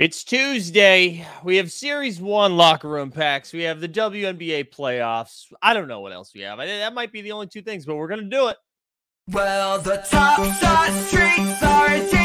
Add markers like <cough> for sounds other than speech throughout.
It's Tuesday. We have Series 1 locker room packs. We have the WNBA playoffs. I don't know what else we have. I, that might be the only two things, but we're going to do it. Well, the top side streets are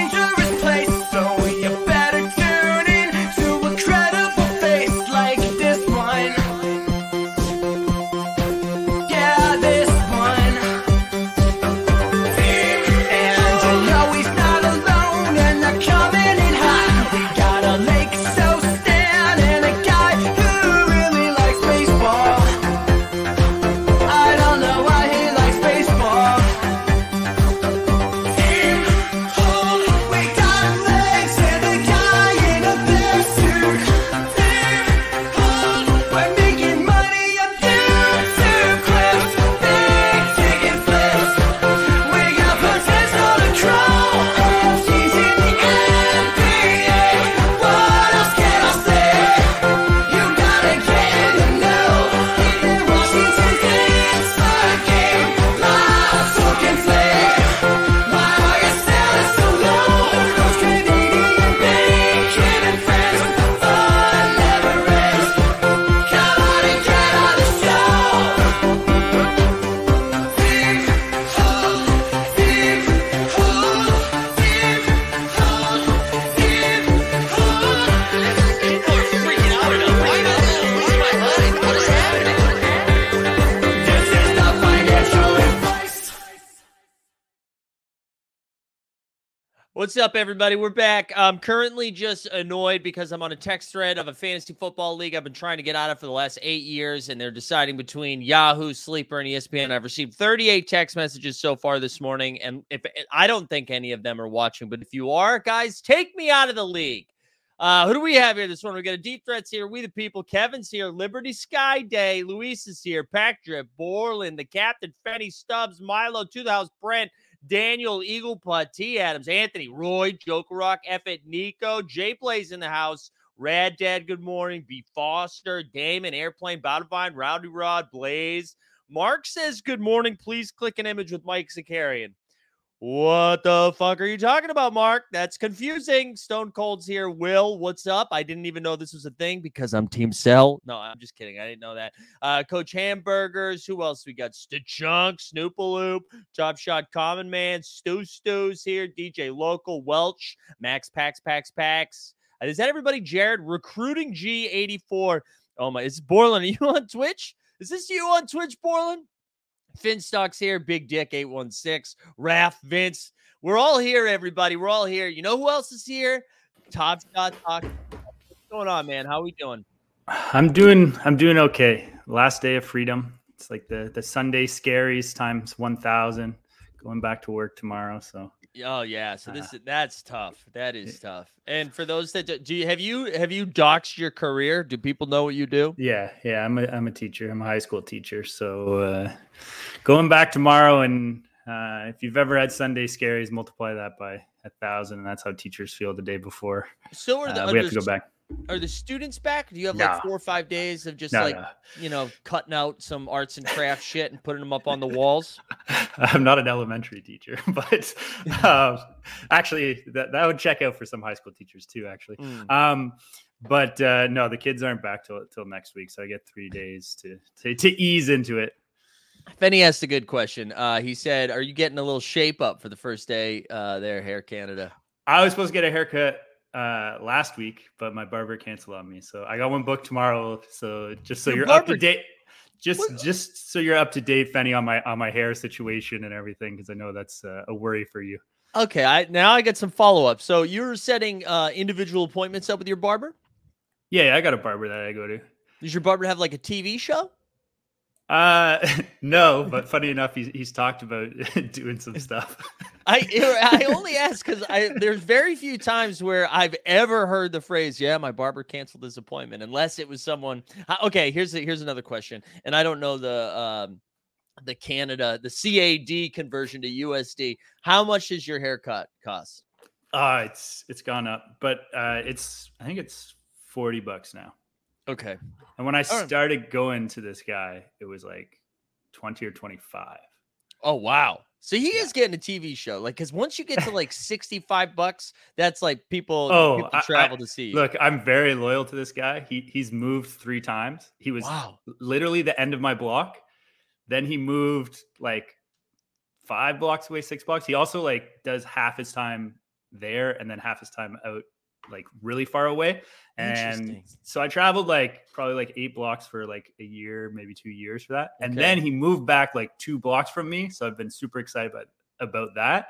up, everybody? We're back. I'm currently just annoyed because I'm on a text thread of a fantasy football league I've been trying to get out of for the last eight years, and they're deciding between Yahoo, Sleeper, and ESPN. I've received 38 text messages so far this morning, and if I don't think any of them are watching, but if you are, guys, take me out of the league. Uh, who do we have here this morning? We got a deep threats here. We the people. Kevin's here. Liberty Sky Day. Luis is here. Pack Drip. Borland, the captain. Fenny Stubbs. Milo. To the house. Brent. Daniel, Eagle Putt, T. Adams, Anthony, Roy, Joker Rock, Nico, Jay Plays in the house, Rad Dad, good morning, B. Foster, Damon, Airplane, Boutavine, Rowdy Rod, Blaze. Mark says, Good morning. Please click an image with Mike Zakarian. What the fuck are you talking about, Mark? That's confusing. Stone Cold's here. Will, what's up? I didn't even know this was a thing because I'm Team Cell. No, I'm just kidding. I didn't know that. Uh, Coach Hamburgers. Who else we got? Stachunk, Snoopaloop, Top Shot Common Man, Stu Stu's here, DJ Local, Welch, Max Pax Pax Pax. Uh, Is that everybody? Jared, Recruiting G84. Oh my, is Borland, are you on Twitch? Is this you on Twitch, Borland? Finstock's here, Big Dick 816, Raph, Vince. We're all here, everybody. We're all here. You know who else is here? Top Shot Talk. What's going on, man? How are we doing? I'm doing I'm doing okay. Last day of freedom. It's like the the Sunday scaries times 1000 going back to work tomorrow, so Oh yeah, so this Uh, that's tough. That is tough. And for those that do, you have you have you doxed your career? Do people know what you do? yeah, yeah, I'm a I'm a teacher. I'm a high school teacher, so uh going back tomorrow and uh if you've ever had Sunday scaries multiply that by a thousand and that's how teachers feel the day before. So are the Uh, we have to go back. Are the students back? Do you have like four or five days of just No, like no. you know cutting out some arts and <laughs> craft shit and putting them up on the walls? <laughs> I'm not an elementary teacher, <laughs> but um, actually, that, that would check out for some high school teachers too. Actually, Mm. um, but uh, no, the kids aren't back till till next week, so I get three days to to, to ease into it. Fenny asked a good question. Uh, he said, "Are you getting a little shape up for the first day uh, there, Hair Canada?" I was supposed to get a haircut uh, last week, but my barber canceled on me, so I got one booked tomorrow. So just so Your you're up to date. Just, What- just so you're up to date, Fenny, on my on my hair situation and everything, because I know that's uh, a worry for you. Okay, I now I get some follow up. So you're setting uh, individual appointments up with your barber. Yeah, I got a barber that I go to. Does your barber have like a TV show? Uh, <laughs> no, but funny enough, he's he's talked about <laughs> doing some stuff. I <laughs> I only ask because I there's very few times where I've ever heard the phrase "Yeah, my barber canceled his appointment," unless it was someone. uh, Okay, here's a, here's another question, and I don't know the um the Canada the CAD conversion to USD. How much does your haircut cost? Uh it's it's gone up, but uh, it's I think it's forty bucks now. Okay, And when I All right. started going to this guy, it was like twenty or twenty five. oh wow, So he Yeah. is getting a TV show, like because once you get to like sixty-five bucks, that's like people, Oh, people I- I- travel to see. you. Look, I'm very loyal to this guy. He he's moved three times. He was wow, literally the end of my block. Then he moved like five blocks away, six blocks. He also like does half his time there and then half his time out like really far away. And so I traveled like probably like eight blocks for like a year, maybe two years for that. And Okay. then he moved back like two blocks from me. So I've been super excited about about that.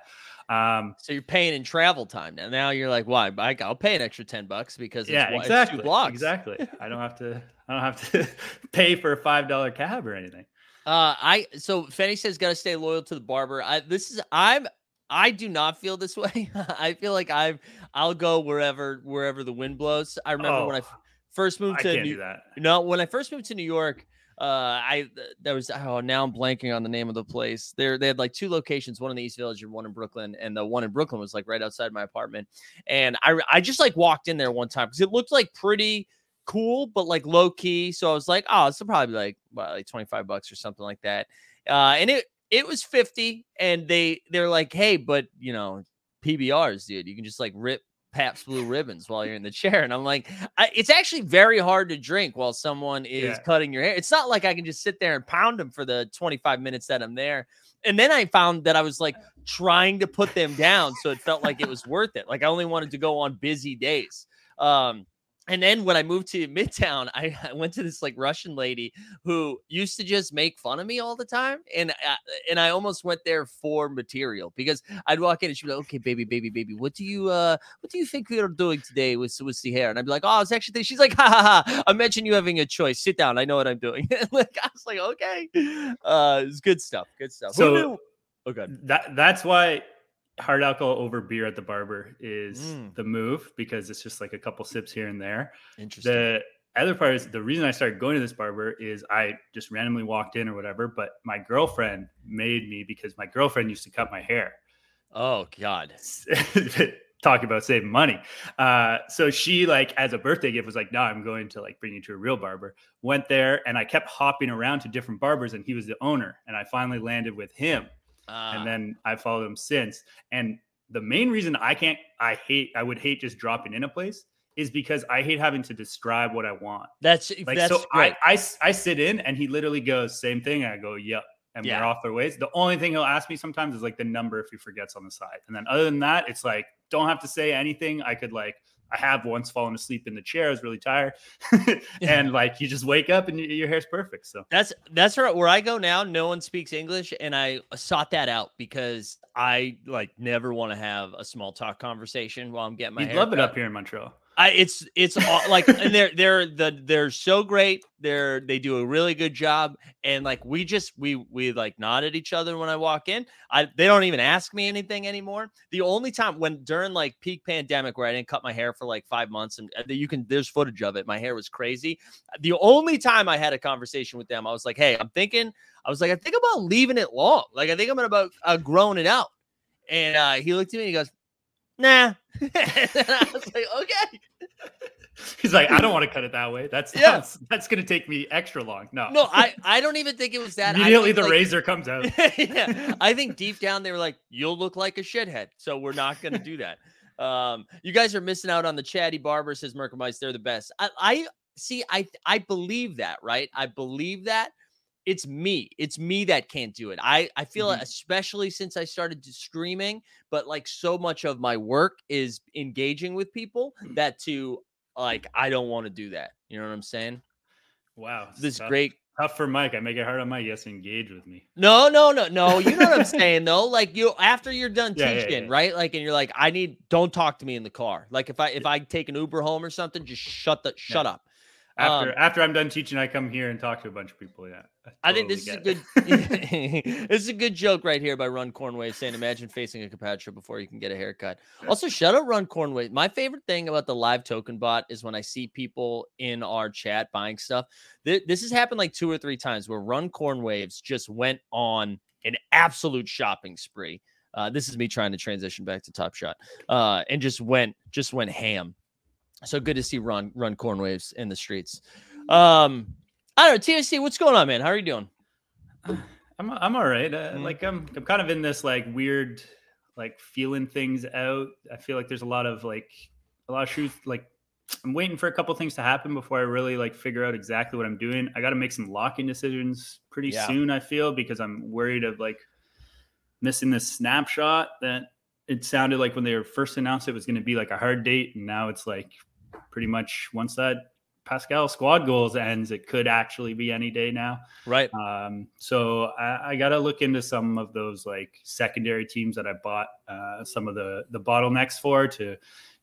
Um so you're paying in travel time now. Now you're like, why? I, I'll pay an extra ten bucks because it's, yeah, one- it's exactly. two blocks. Exactly. <laughs> I don't have to I don't have to <laughs> pay for a five dollar cab or anything. Uh, I so Fenny says got to stay loyal to the barber. I this is I'm I do not feel this <laughs> way. I feel like I've I'll go wherever wherever the wind blows. I remember when I Oh, first moved to New, that. no when I first moved to New York. Uh, I th- there was oh now I'm blanking on the name of the place. There they had like two locations, one in the East Village and one in Brooklyn, and the one in Brooklyn was like right outside my apartment. And I I just like walked in there one time because it looked like pretty cool, but like low key. So I was like, oh, it's probably like what, like 25 bucks or something like that. Uh, and it it was 50, and they they're like, hey, but you know, PBRs, dude, you can just like rip Pabst Blue ribbons while you're in the chair. And I'm like, I, it's actually very hard to drink while someone is Yeah. cutting your hair. It's not like I can just sit there and pound them for the 25 minutes that I'm there. And then I found that I was like trying to put them down, so it felt like it was worth it. Like I only wanted to go on busy days. Um, and then when I moved to Midtown, I, <laughs> I went to this like Russian lady who used to just make fun of me all the time, and I, and I almost went there for material because I'd walk in and she'd be like, "Okay, baby, baby, baby, what do you uh what do you think we are doing today with with the hair?" And I'd be like, "Oh, it's actually." She's like, <laughs> "Ha ha ha! I mentioned you having a choice. Sit down. I know what I'm doing." <laughs> like I was like, "Okay, uh, it's good stuff. Good stuff." So- oh. That that's why hard alcohol over beer at the barber is Mm. the move because it's just like a couple sips here and there. Interesting. The other part is the reason I started going to this barber is I just randomly walked in or whatever, but my girlfriend made me because my girlfriend used to cut my hair. oh God. <laughs> Talk about saving money. Uh, so she like as a birthday gift was like, no, I'm going to like bring you to a real barber. Went there and I kept hopping around to different barbers and he was the owner. And I finally landed with him Uh, and then I followed him since. And the main reason I can't, I hate, I would hate just dropping in a place is because I hate having to describe what I want. that's Like, that's so great. I, I, I sit in and he literally goes, same thing. And I go, yep. And Yeah. we're off our ways. The only thing he'll ask me sometimes is like the number if he forgets on the side. And then other than that, it's like, don't have to say anything. I could like, I have once fallen asleep in the chair. I was really tired. <laughs> and like, you just wake up and y- your hair's perfect. So That's that's where where I go now. No one speaks English, and I sought that out because I like never want to have a small talk conversation while I'm getting my you'd hair love it up here in Montreal. I it's it's all, like and they're they're the they're so great. They're they do a really good job, and like we just we we like nod at each other when I walk in. I they don't even ask me anything anymore. The only time when during like peak pandemic where I didn't cut my hair for like five months, and uh, you can there's footage of it. My hair was crazy. The only time I had a conversation with them, I was like, hey, I'm thinking. I was like, I think about leaving it long. Like I think I'm about uh, growing it out. And uh, he looked at me and he goes, Nah. And I was like, okay. <laughs> He's like, I don't want to cut it that way. That's Yeah. that's, that's gonna take me extra long. No, No, I, I don't even think it was that. Immediately the like- razor comes out. <laughs> yeah, I think deep down they were like, "You'll look like a shithead," so we're not going to do that. Um, you guys are missing out on the chatty barber. Says Merkermice, they're the best. I, I see. I I believe that, right? I believe that. It's me. It's me that can't do it. I I feel Mhm. especially since I started to streaming, but like so much of my work is engaging with people Mm. that to like I don't want to do that. You know what I'm saying? Wow, This tough, great tough for Mike. I make it hard on Mike. To engage with me. No, no, no, no. You know what I'm saying <laughs> though? Like you after you're done Yeah, yeah, teaching, yeah. right? Like and you're like, I need don't talk to me in the car. Like if I if I take an Uber home or something, just shut the shut up. After Um, after I'm done teaching, I come here and talk to a bunch of people. Yeah, I think this is a good <laughs> <laughs> this is a good joke right here by Run Cornway saying imagine facing a Capatra before you can get a haircut. Also, shout out Run Cornway. My favorite thing about the live token bot is when I see people in our chat buying stuff. Th- This has happened like two or three times where Run Cornwaves just went on an absolute shopping spree. Uh, this is me trying to transition back to Top Shot, uh, and just went just went ham. So good to see Run Run Cornwaves in the streets. Um, I don't know, TSC, what's going on, man? How are you doing? I'm I'm all right. Uh, Mm. Like I'm I'm kind of in this like weird like feeling things out. I feel like there's a lot of like a lot of shoes like I'm waiting for a couple things to happen before I really like figure out exactly what I'm doing. I got to make some locking decisions pretty Yeah. soon. I feel because I'm worried of like missing this snapshot that it sounded like when they were first announced it was going to be like a hard date, and now it's like pretty much once that Pascal squad goals ends, it could actually be any day now. Right. Um, so I, I got to look into some of those like secondary teams that I bought uh, some of the the bottlenecks for to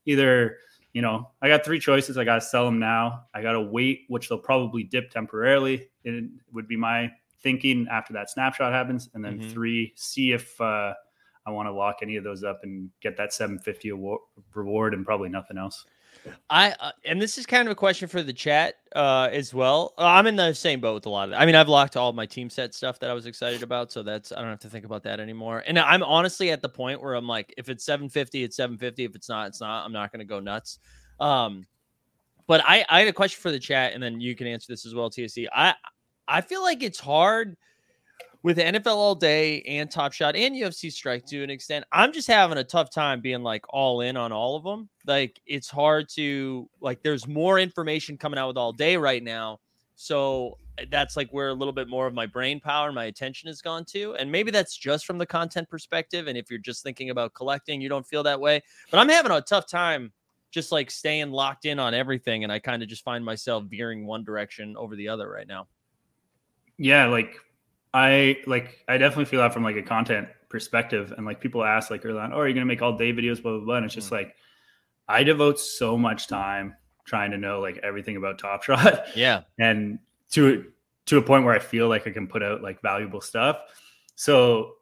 either you know I got three choices. I got to sell them now. I got to wait, which they'll probably dip temporarily. It would be my thinking after that snapshot happens, and then Mhm. three, see if uh, I want to lock any of those up and get that 750 award, reward and probably nothing else. I uh, and this is kind of a question for the chat uh, as well. Uh, I'm in the same boat with a lot of. It. I mean, I've locked all my team set stuff that I was excited about, so that's I don't have to think about that anymore. And I'm honestly at the point where I'm like, if it's 750, it's 750. If it's not, it's not. I'm not going to go nuts. Um, but I I had a question for the chat, and then you can answer this as well, TSC. I I feel like it's hard with NFL all day and Top Shot and UFC Strike to an extent. I'm just having a tough time being like all in on all of them. Like it's hard to like. There's more information coming out with all day right now, so eh, that's like where a little bit more of my brain power and my attention has gone to. And maybe that's just from the content perspective. And if you're just thinking about collecting, you don't feel that way. But I'm having a tough time just like staying locked in on everything. And I kind of just find myself veering one direction over the other right now. yeah like i like i definitely feel that from like a content perspective and like people ask like early on oh are you gonna make all day videos blah blah blah and it's just mm. like i devote so much time trying to know like everything about top <laughs> shot Yeah. and to to a point where i feel like i can put out like valuable stuff so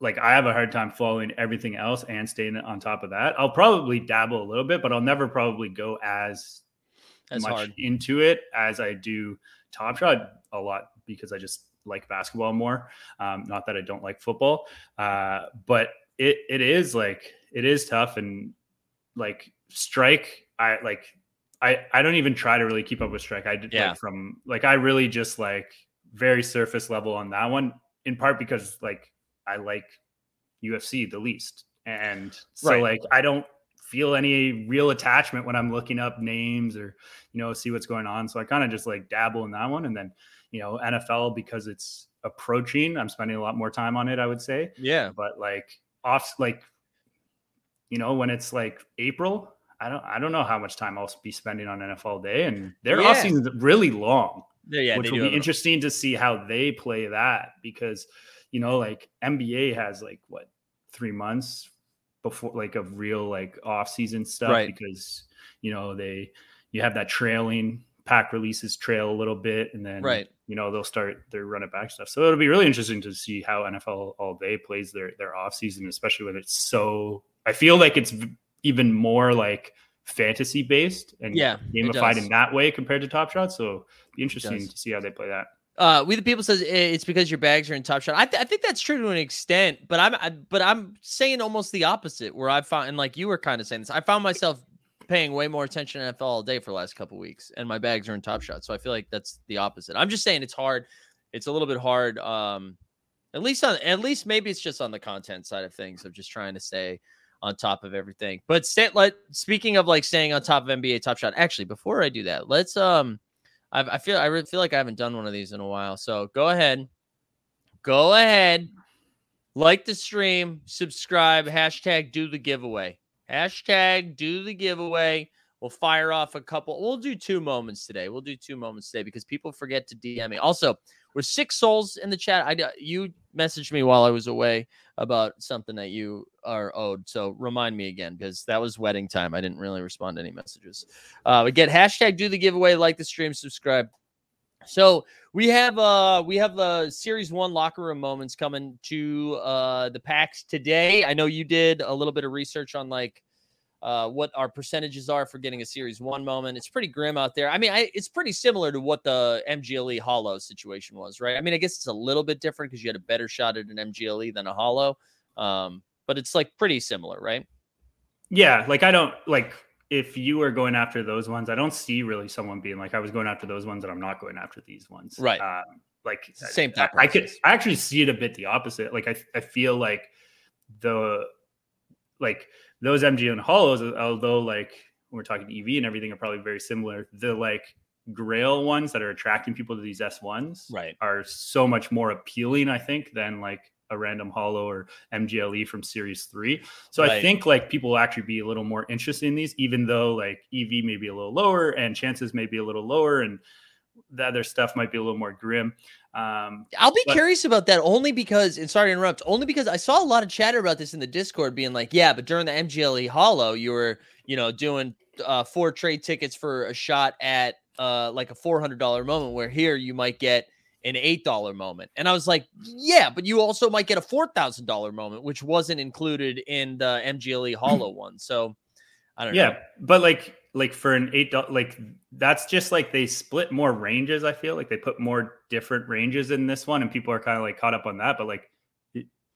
like i have a hard time following everything else and staying on top of that i'll probably dabble a little bit but i'll never probably go as as much hard. into it as I do Top Shot a lot because I just like basketball more. Um, not that I don't like football, uh, but it it is like it is tough and like strike. I like I I don't even try to really keep up with strike. I did Yeah. like from like I really just like very surface level on that one. In part because like I like UFC the least, and so Right. like I don't feel any real attachment when I'm looking up names or you know see what's going on. So I kind of just like dabble in that one, and then you know NFL because it's approaching. I'm spending a lot more time on it. I would say, Yeah. but like off like you know when it's like April. I don't. I don't know how much time I'll be spending on NFL day, and their Yeah. off season is really long Yeah. yeah which will be interesting to see how they play that because you know like NBA has like what three months before like of real like off season stuff Right. because you know they you have that trailing pack releases trail a little bit and then Right. you know they'll start their run it back stuff so it'll be really interesting to see how NFL all day plays their their off season especially when it's so I feel like it's even more like fantasy based and Yeah, gamified in that way compared to Top Shot so be interesting to see how they play that Uh, we the people says it's because your bags are in top shot. I, th- I think that's true to an extent, but I'm I, but I'm saying almost the opposite. Where I found and like you were kind of saying this, I found myself paying way more attention to NFL all day for the last couple weeks, and my bags are in top shot. So I feel like that's the opposite. I'm just saying it's hard. It's a little bit hard. Um, at least on at least maybe it's just on the content side of things of just trying to stay on top of everything. But stay, let speaking of like staying on top of NBA Top Shot. Actually, before I do that, let's um. I've, I feel I really feel like I haven't done one of these in a while. So go ahead, go ahead, like the stream, subscribe, hashtag do the giveaway, hashtag do the giveaway. We'll fire off a couple. We'll do two moments today. We'll do two moments today because people forget to DM me. Also, we're six souls in the chat. I you messaged me while I was away about something that you are owed. So remind me again because that was wedding time. I didn't really respond to any messages. Uh, again, hashtag do the giveaway, like the stream, subscribe. So we have uh we have the series one locker room moments coming to uh the packs today. I know you did a little bit of research on like uh what our percentages are for getting a series one moment. It's pretty grim out there. I mean, I, it's pretty similar to what the MGLE hollow situation was, right? I mean, I guess it's a little bit different because you had a better shot at an MGLE than a hollow. Um, but it's like pretty similar, right? Yeah, like I don't like if you are going after those ones, I don't see really someone being like I was going after those ones and I'm not going after these ones. Right. Um, like same I, I could. I actually see it a bit the opposite. Like I I feel like the like those MG and hollows, although like when we're talking EV and everything are probably very similar. The like grail ones that are attracting people to these S1s Right. are so much more appealing, I think, than like a random hollow or MGLE from series three. So I think like people will actually be a little more interested in these, even though like EV may be a little lower and chances may be a little lower and the other stuff might be a little more grim. Um, I'll be But- curious about that only because, and sorry to interrupt, only because I saw a lot of chatter about this in the Discord being like, yeah, but during the MGLE Hollow, you were, you know, doing uh, four trade tickets for a shot at uh, like a $400 moment, where here you might get an $8 moment. And I was like, yeah, but you also might get a $4,000 moment, which wasn't included in the MGLE <clears throat> Hollow one. So I don't know. yeah, but like like for an eight dollar like that's just like they split more ranges. I feel like they put more different ranges in this one, and people are kind of like caught up on that. But like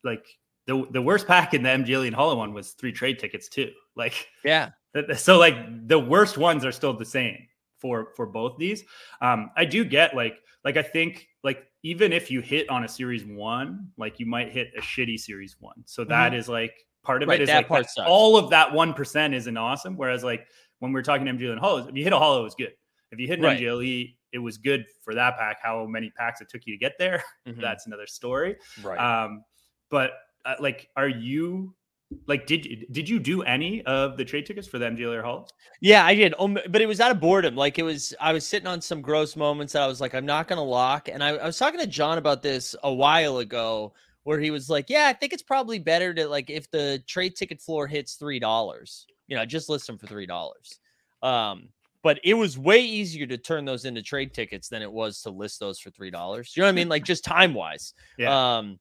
like the the worst pack in the MGLE and Hollow one was three trade tickets too. <laughs> Like Yeah. So like the worst ones are still the same for for both these um i do get like like i think like even if you hit on a series one like you might hit a shitty series one so that is like part of Mm-hmm. Right, it is that like part that- all of that one percent isn't awesome whereas like when we're talking MGL and hollows if you hit a hollow it was good if you hit an Right. mgle it was good for that pack how many packs it took you to get there <laughs> Mhm. that's another story right. um but uh, like are you like did did you do any of the trade tickets for the mgle or hollows Yeah, I did. Um, but it was out of boredom. Like it was, I was sitting on some gross moments that I was like, I'm not gonna lock. And I, I was talking to John about this a while ago, where he was like, Yeah, I think it's probably better to like if the trade ticket floor hits three dollars, you know, just list them for three dollars. Um, but it was way easier to turn those into trade tickets than it was to list those for three dollars. You know what I mean? Like just time wise. <laughs> Yeah. Um,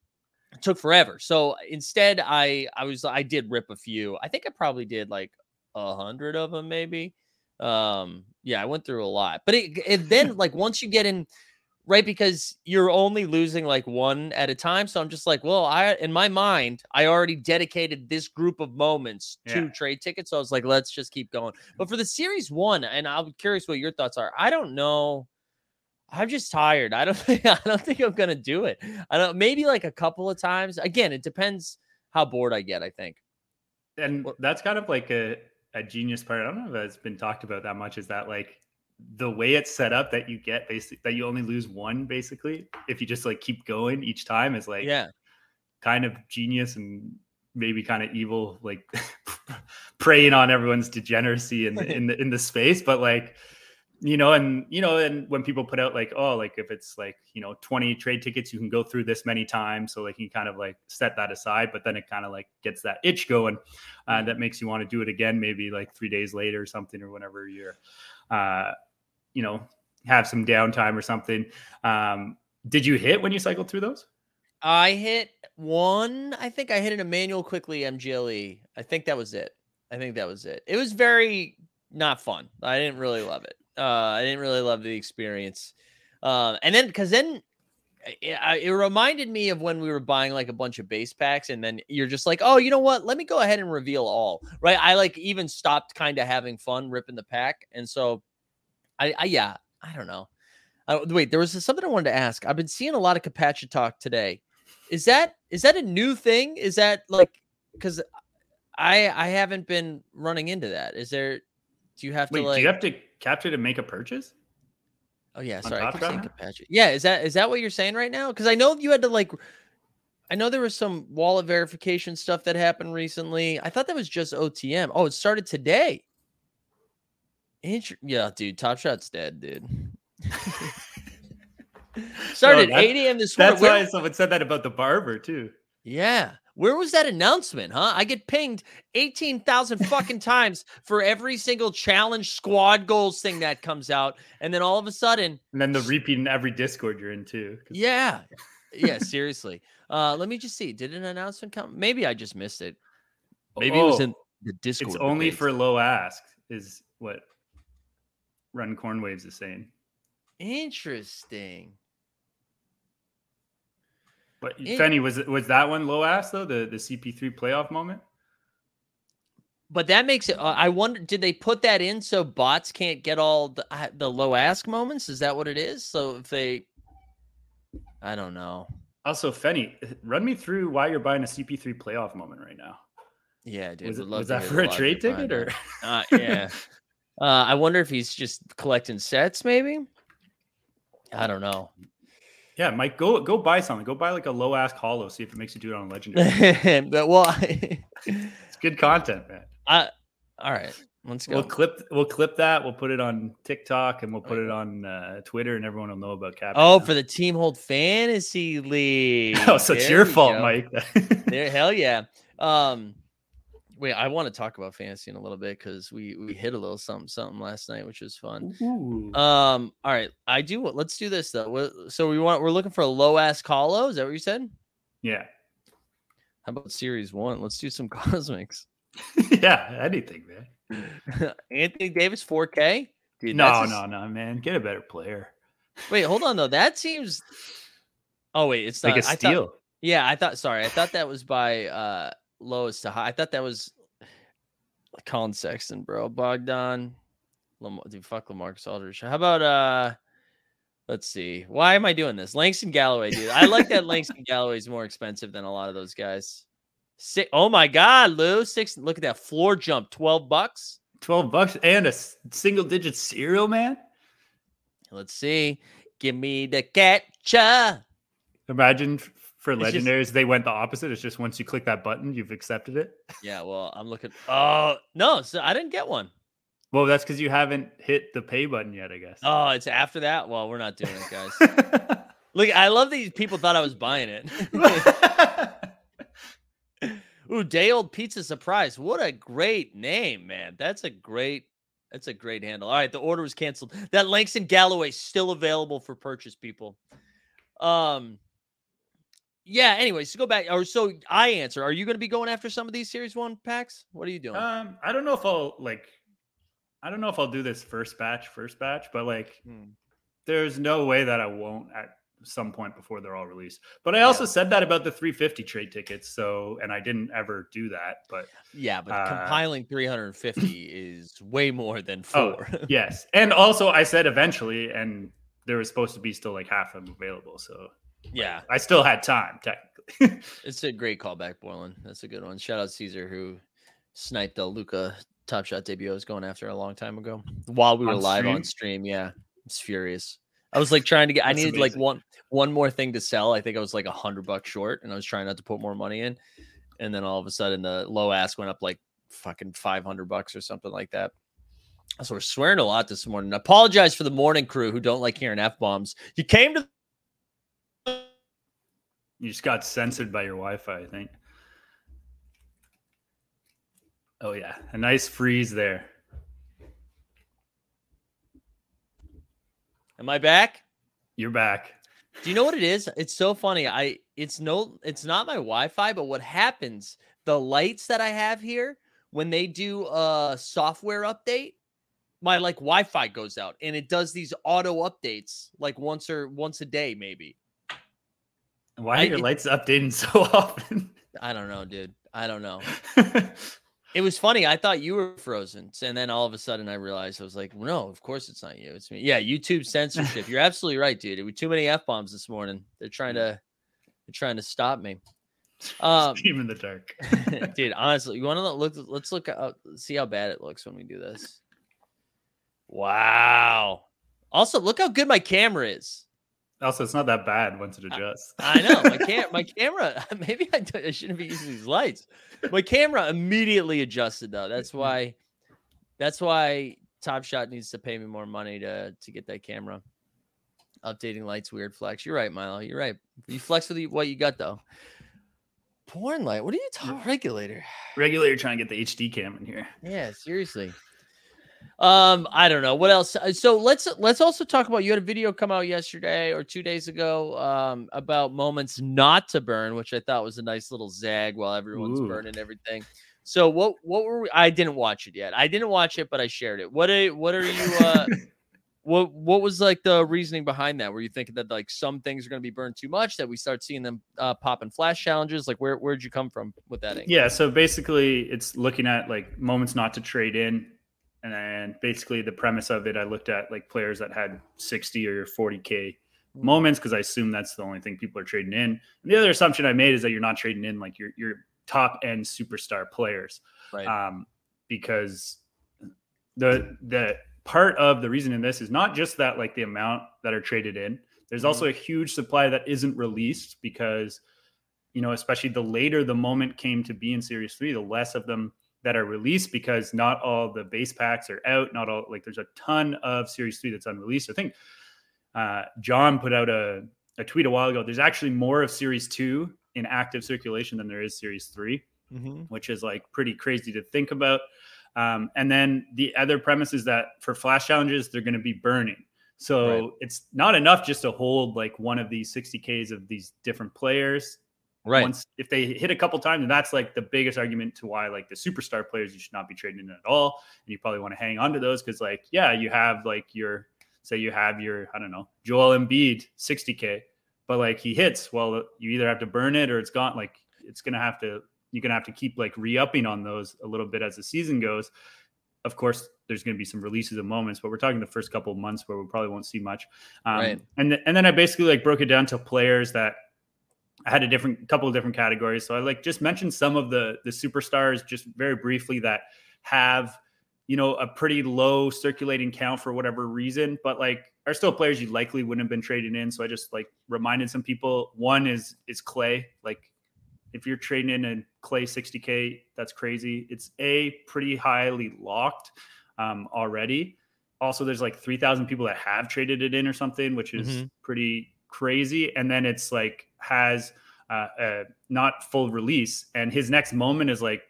it took forever. So instead, I I was I did rip a few. I think I probably did like a hundred of them, maybe. Um, yeah, I went through a lot, but it, it then like once you get in, right? Because you're only losing like one at a time. So I'm just like, well, I in my mind, I already dedicated this group of moments to Yeah. trade tickets. So I was like, let's just keep going. But for the series one, and I'm curious what your thoughts are. I don't know. I'm just tired. I don't <laughs> think I don't think I'm gonna do it. I don't maybe like a couple of times. Again, it depends how bored I get, I think. and that's kind of like a, a genius part. I don't know if it's been talked about that much. Is that like the way it's set up that you get basically that you only lose one basically if you just like keep going each time is like yeah. kind of genius and maybe kind of evil, like <laughs> preying on everyone's degeneracy in the <laughs> in the in the space. But like you know, and you know, and when people put out like, oh, like if it's like you know, twenty trade tickets, you can go through this many times, so like you kind of like set that aside. But then it kind of like gets that itch going, uh, that makes you want to do it again, maybe like three days later or something, or whenever you're, uh, you know, have some downtime or something. Um, did you hit when you cycled through those? I hit one. I think I hit an Immanuel Quickley MGLE. I think that was it. I think that was it. It was very not fun. I didn't really love it. Uh, I didn't really love the experience. Uh, and then because then it, it reminded me of when we were buying like a bunch of base packs, and then you're just like, oh, you know what? Let me go ahead and reveal all. Right? I like even stopped kind of having fun ripping the pack, and so I, I yeah, I don't know. Uh, wait, there was something I wanted to ask. I've been seeing a lot of Capacha talk today. Is that is that a new thing? Is that like because I I haven't been running into that. Is there? Do you have Wait, to like? do you have to capture to make a purchase? oh yeah, sorry, I keep saying Yeah, is that is that what you're saying right now? Because I know you had to like. I know there was some wallet verification stuff that happened recently. I thought that was just OTM. Oh, it started today. Inter- yeah, dude, Top Shot's dead, dude. <laughs> <laughs> Started that- 8 a.m. this morning. That's Where- why someone said that about the barber too. Yeah. Where was that announcement, huh? I get pinged 18,000 fucking <laughs> times for every single challenge squad goals thing that comes out. And then all of a sudden, And then the repeat in every Discord you're in too. yeah. Yeah, <laughs> seriously. Uh let me just see. Did an announcement come? Maybe I just missed it. Maybe it was Oh, in the Discord. It's only for low ask, is what Run Cornwaves is saying. interesting. But It- Fenny, was was that one low ask though? The the CP3 playoff moment? But that makes it. Uh, I wonder, did they put that in so bots can't get all the, uh, the low ask moments? Is that what it is? So if they, I don't know. Also, Fenny, run me through why you're buying a CP3 playoff moment right now. Yeah, dude. Was, it, was that for a trade ticket or? <laughs> Uh, yeah. uh, I wonder if he's just collecting sets, maybe. I don't know. Yeah, Mike, go go buy something. Go buy like a low ask hollow. See if it makes you do it on legendary. <laughs> well, I, <laughs> it's good content, man. I all right. Let's go. We'll clip we'll clip that. We'll put it on TikTok and we'll put it on uh, Twitter, and everyone will know about Cap. oh, for the team hold fantasy league. <laughs> oh, so it's your fault, go. Mike. There, hell yeah. Um, wait, I want to talk about fantasy in a little bit because we we hit a little something something last night, which was fun. Ooh. Um, all right, I do. Let's do this though. So we want we're looking for a low ass hollow. Is that what you said? yeah, How about series one? Let's do some <laughs> cosmics. <laughs> yeah, anything, man. <laughs> Anthony Davis 4K. Dude, no, a no, no, man. Get a better player. Wait, hold on though. That seems. Oh wait, it's Like not. a I steal. thought, yeah, I thought. Sorry, I thought that was by uh lowest to high. I thought that was <sighs> Collin Sexton, bro. Bogdan. Lam- dude, fuck LaMarcus Aldridge. How about uh? Let's see. Why am I doing this? Langston Galloway, dude. I like that <laughs> Langston Galloway is more expensive than a lot of those guys. Six, oh my God, Lou! Six. Look at that floor jump. Twelve bucks. 12 bucks and a single digit serial, man. Let's see. Give me the catcher. Imagine for It's just- legendaries, they went the opposite. It's just once you click that button, you've accepted it. Yeah, well, I'm looking. Oh no, so I didn't get one. Well, that's because you haven't hit the pay button yet, I guess. Oh, it's after that. Well, we're not doing it, guys. <laughs> Look, I love these people thought I was buying it. <laughs> <laughs> Ooh, day old pizza surprise. What a great name, man. That's a great. That's a great handle. All right, the order was canceled. That Langston Galloway still available for purchase, people. Um. Yeah. Anyways, to go back, or so I answer. Are you going to be going after some of these series one packs? What are you doing? um, I don't know if I'll like. I don't know if I'll do this first batch, first batch, but like, Hmm. there's no way that I won't at some point before they're all released. But I also said that about the 350 trade tickets. So, and I didn't ever do that. But Yeah, but Uh, compiling 350 is way more than Oh, four. yes, and also I said eventually, and there was supposed to be still like half of them available. So yeah, I still had time technically. <laughs> it's a great callback, Borland. That's a good one. Shout out Caesar who sniped the Luka Top Shot debut I was going after a long time ago while we were On live on stream. Yeah, it's furious. I was like trying to get. I needed like one one more thing to sell. I think I was like a hundred bucks short, and I was trying not to put more money in. And then all of a sudden, the low ask went up like fucking five hundred bucks or something like that. So we're swearing a lot this morning. Apologize for the morning crew who don't like hearing f bombs. You came to you just got censored by your Wi-Fi, I think. Oh yeah, a nice freeze there. Am I back? You're back. Do you know what it is? It's so funny. I it's no it's not my Wi-Fi, but what happens, the lights that I have here, when they do a software update, my like Wi-Fi goes out and it does these auto updates like once or once a day, maybe. Why are your lights updating so <laughs> often? I don't know, dude. I don't know. <laughs> It was funny. I thought you were frozen. And then all of a sudden I realized I was like, no, of course it's not you. It's me. Yeah, YouTube censorship. You're absolutely right, dude. It was too many F bombs this morning. They're trying to they're trying to stop me. Um Team in the dark. <laughs> dude, honestly, you want to look let's look out see how bad it looks when we do this. Wow. Also, look how good my camera is. Also, it's not that bad once it adjusts. I know my <laughs> cam my camera. <laughs> Maybe I, d- I shouldn't be using these lights. My camera immediately adjusted though. That's <laughs> mm-hmm. why. That's why Top Shot needs to pay me more money to to get that camera. Updating lights, weird flex. You're right, Milo. You're right. You flex with what you got though. Porn light. What are you talking? <sighs> Regulator. Regulator trying to get the HD cam in here. Yeah, seriously. Um, I don't know what else. uh, So let's let's also talk about. You had a video come out yesterday or two days ago um, about moments not to burn, which I thought was a nice little zag while everyone's Ooh. burning everything. So what what were we, I didn't watch it yet. I didn't watch it, but I shared it. What are what are you? Uh, <laughs> what what was like the reasoning behind that? Were you thinking that like some things are going to be burned too much that we start seeing them uh, pop in flash challenges? Like where where'd you come from with that? angle? Yeah, so basically it's looking at like moments not to trade in. And then basically the premise of it, I looked at like players that had 60 or 40K moments because I assume that's the only thing people are trading in. And the other assumption I made is that you're not trading in like your your top end superstar players, Right. um, because the the part of the reason in this is not just that like the amount that are traded in. There's Mhm. also a huge supply that isn't released because you know, especially the later the moment came to be in Series Three, the less of them that are released because not all the base packs are out. Not all like there's a ton of Series Three that's unreleased. I think uh, John put out a, a tweet a while ago. There's actually more of Series Two in active circulation than there is Series Three, Mhm. which is like pretty crazy to think about. Um, and then the other premise is that for flash challenges, they're going to be burning. So Right. it's not enough just to hold like one of these 60Ks of these different players Right. once if they hit a couple times, and that's like the biggest argument to why like the superstar players you should not be trading in at all, and you probably want to hang on to those because like yeah, you have like your say you have your I don't know Joel Embiid 60k, but like he hits, well you either have to burn it or it's gone. Like it's gonna have to you're gonna have to keep like re-upping on those a little bit as the season goes. Of course, there's going to be some releases of moments, but we're talking the first couple of months where we probably won't see much. Um, Right. And th- and then I basically like broke it down to players that I had a different couple of different categories. So I like just mentioned some of the the superstars just very briefly that have you know a pretty low circulating count for whatever reason, but like are still players you likely wouldn't have been trading in. So I just like reminded some people. One is is Klay. Like if you're trading in a Klay 60k, that's crazy. It's a pretty highly locked um, already. Also, there's like 3,000 people that have traded it in or something, which is Mhm. pretty crazy. And then it's like has uh, a not full release, and his next moment is like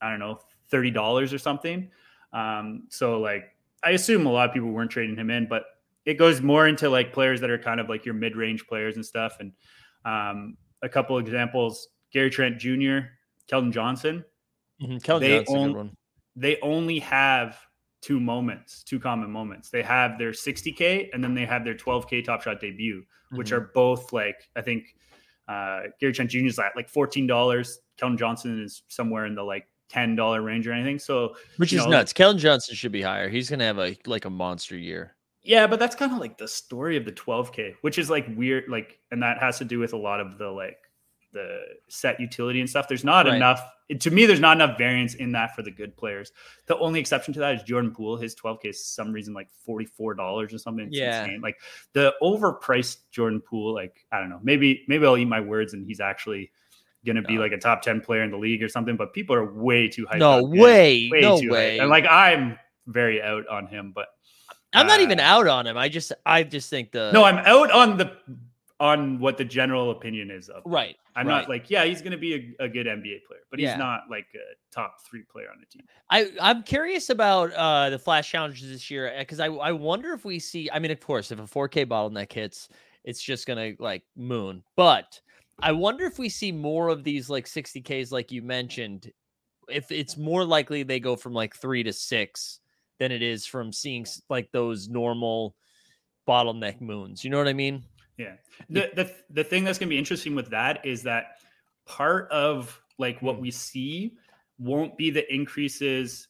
I don't know thirty dollars or something. Um, so like I assume a lot of people weren't trading him in, but it goes more into like players that are kind of like your mid range players and stuff. And um, a couple examples: Gary Trent Jr., Keldon Johnson. Mhm. Keldon They Johnson's a good one. They only have two moments, two common moments. They have their 60k and then they have their 12k Top Shot debut, which Mhm. are both like I think uh, Gary Trent Jr. is at like fourteen dollars. Keldon Johnson is somewhere in the like ten dollar range or anything. So which is know- nuts. Keldon Johnson should be higher. He's gonna have a like a monster year. Yeah, but that's kind of like the story of the 12K, which is like weird, like, and that has to do with a lot of the like the set utility and stuff. There's not Right. enough to me, there's not enough variance in that for the good players. The only exception to that is Jordan Poole. His 12K is some reason like $44 or something. It's Yeah. insane. Like the overpriced Jordan Poole, like, I don't know, maybe, maybe I'll eat my words and he's actually gonna be No. like a top 10 player in the league or something, but people are way too hyped. No way. Way no too hyped. way. And like I'm very out on him, but I'm not even uh, out on him. I just I just think the no, I'm out on the on what the general opinion is of. him. right. I'm right. not like, yeah, he's going to be a, a good NBA player, but he's Yeah. not like a top three player on the team. I I'm curious about uh the flash challenges this year because I I wonder if we see. I mean, of course, if a 4K bottleneck hits, it's just gonna like moon. But I wonder if we see more of these like 60Ks, like you mentioned. If it's more likely they go from like three to six than it is from seeing like those normal bottleneck moons. You know what I mean? Yeah. The, the the thing that's going to be interesting with that is that part of like Hmm. what we see won't be the increases.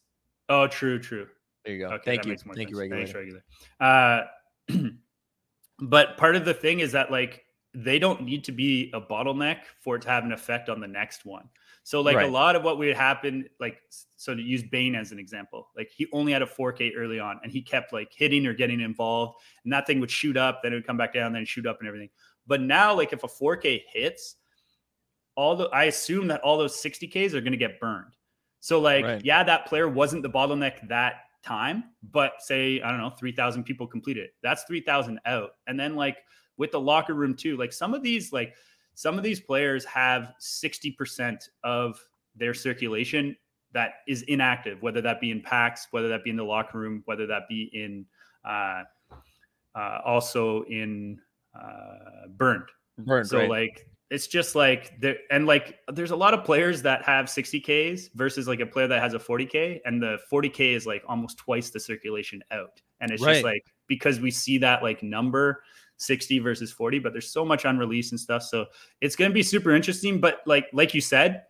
Oh, true, true. There you go. Okay, Thank you. Thank you, sense. regulator. Thanks, regular. Uh, <clears throat> but part of the thing is that like they don't need to be a bottleneck for it to have an effect on the next one. So like Right. a lot of what would happen, like so to use Bane as an example, like he only had a 4K early on, and he kept like hitting or getting involved, and that thing would shoot up, then it would come back down, then shoot up and everything. But now, like if a 4K hits, all the I assume that all those 60Ks are going to get burned. So like, Right. yeah, that player wasn't the bottleneck that time, but say I don't know, 3,000 people completed it. That's 3,000 out, and then like with the locker room too, like some of these like some of these players have 60% of their circulation that is inactive, whether that be in packs, whether that be in the locker room, whether that be in uh, uh, also in uh, burned. Burned, So right. like it's just like there and like there's a lot of players that have 60Ks versus like a player that has a 40K and the 40K is like almost twice the circulation out. And it's Right. just like because we see that like number 60 versus 40, but there's so much unreleased and stuff. So it's gonna be super interesting. But like like you said,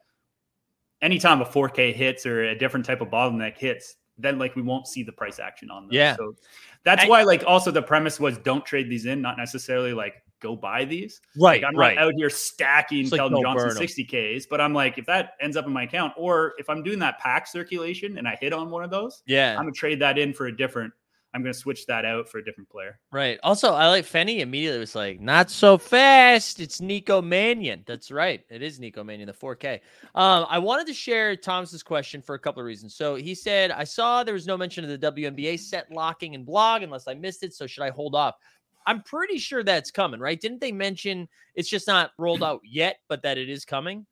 anytime a 4K hits or a different type of bottleneck hits, then like we won't see the price action on them. Yeah. So that's I- why like also the premise was don't trade these in, not necessarily like go buy these. Right, Like I'm right. not out here stacking It's like, Keldon don't Johnson 60Ks, but I'm like, if that ends up in my account, or if I'm doing that pack circulation and I hit on one of those, yeah. I'm gonna trade that in for a different, I'm gonna switch that out for a different player. Right. Also, I like Fenny immediately was like, not so fast. It's Nico Mannion. That's right. It is Nico Mannion, the 4K. Um, I wanted to share Thomas's question for a couple of reasons. So he said, I saw there was no mention of the WNBA set locking and blog unless I missed it. So should I hold off? I'm pretty sure that's coming, right? Didn't they mention it's just not rolled out yet, but that it is coming?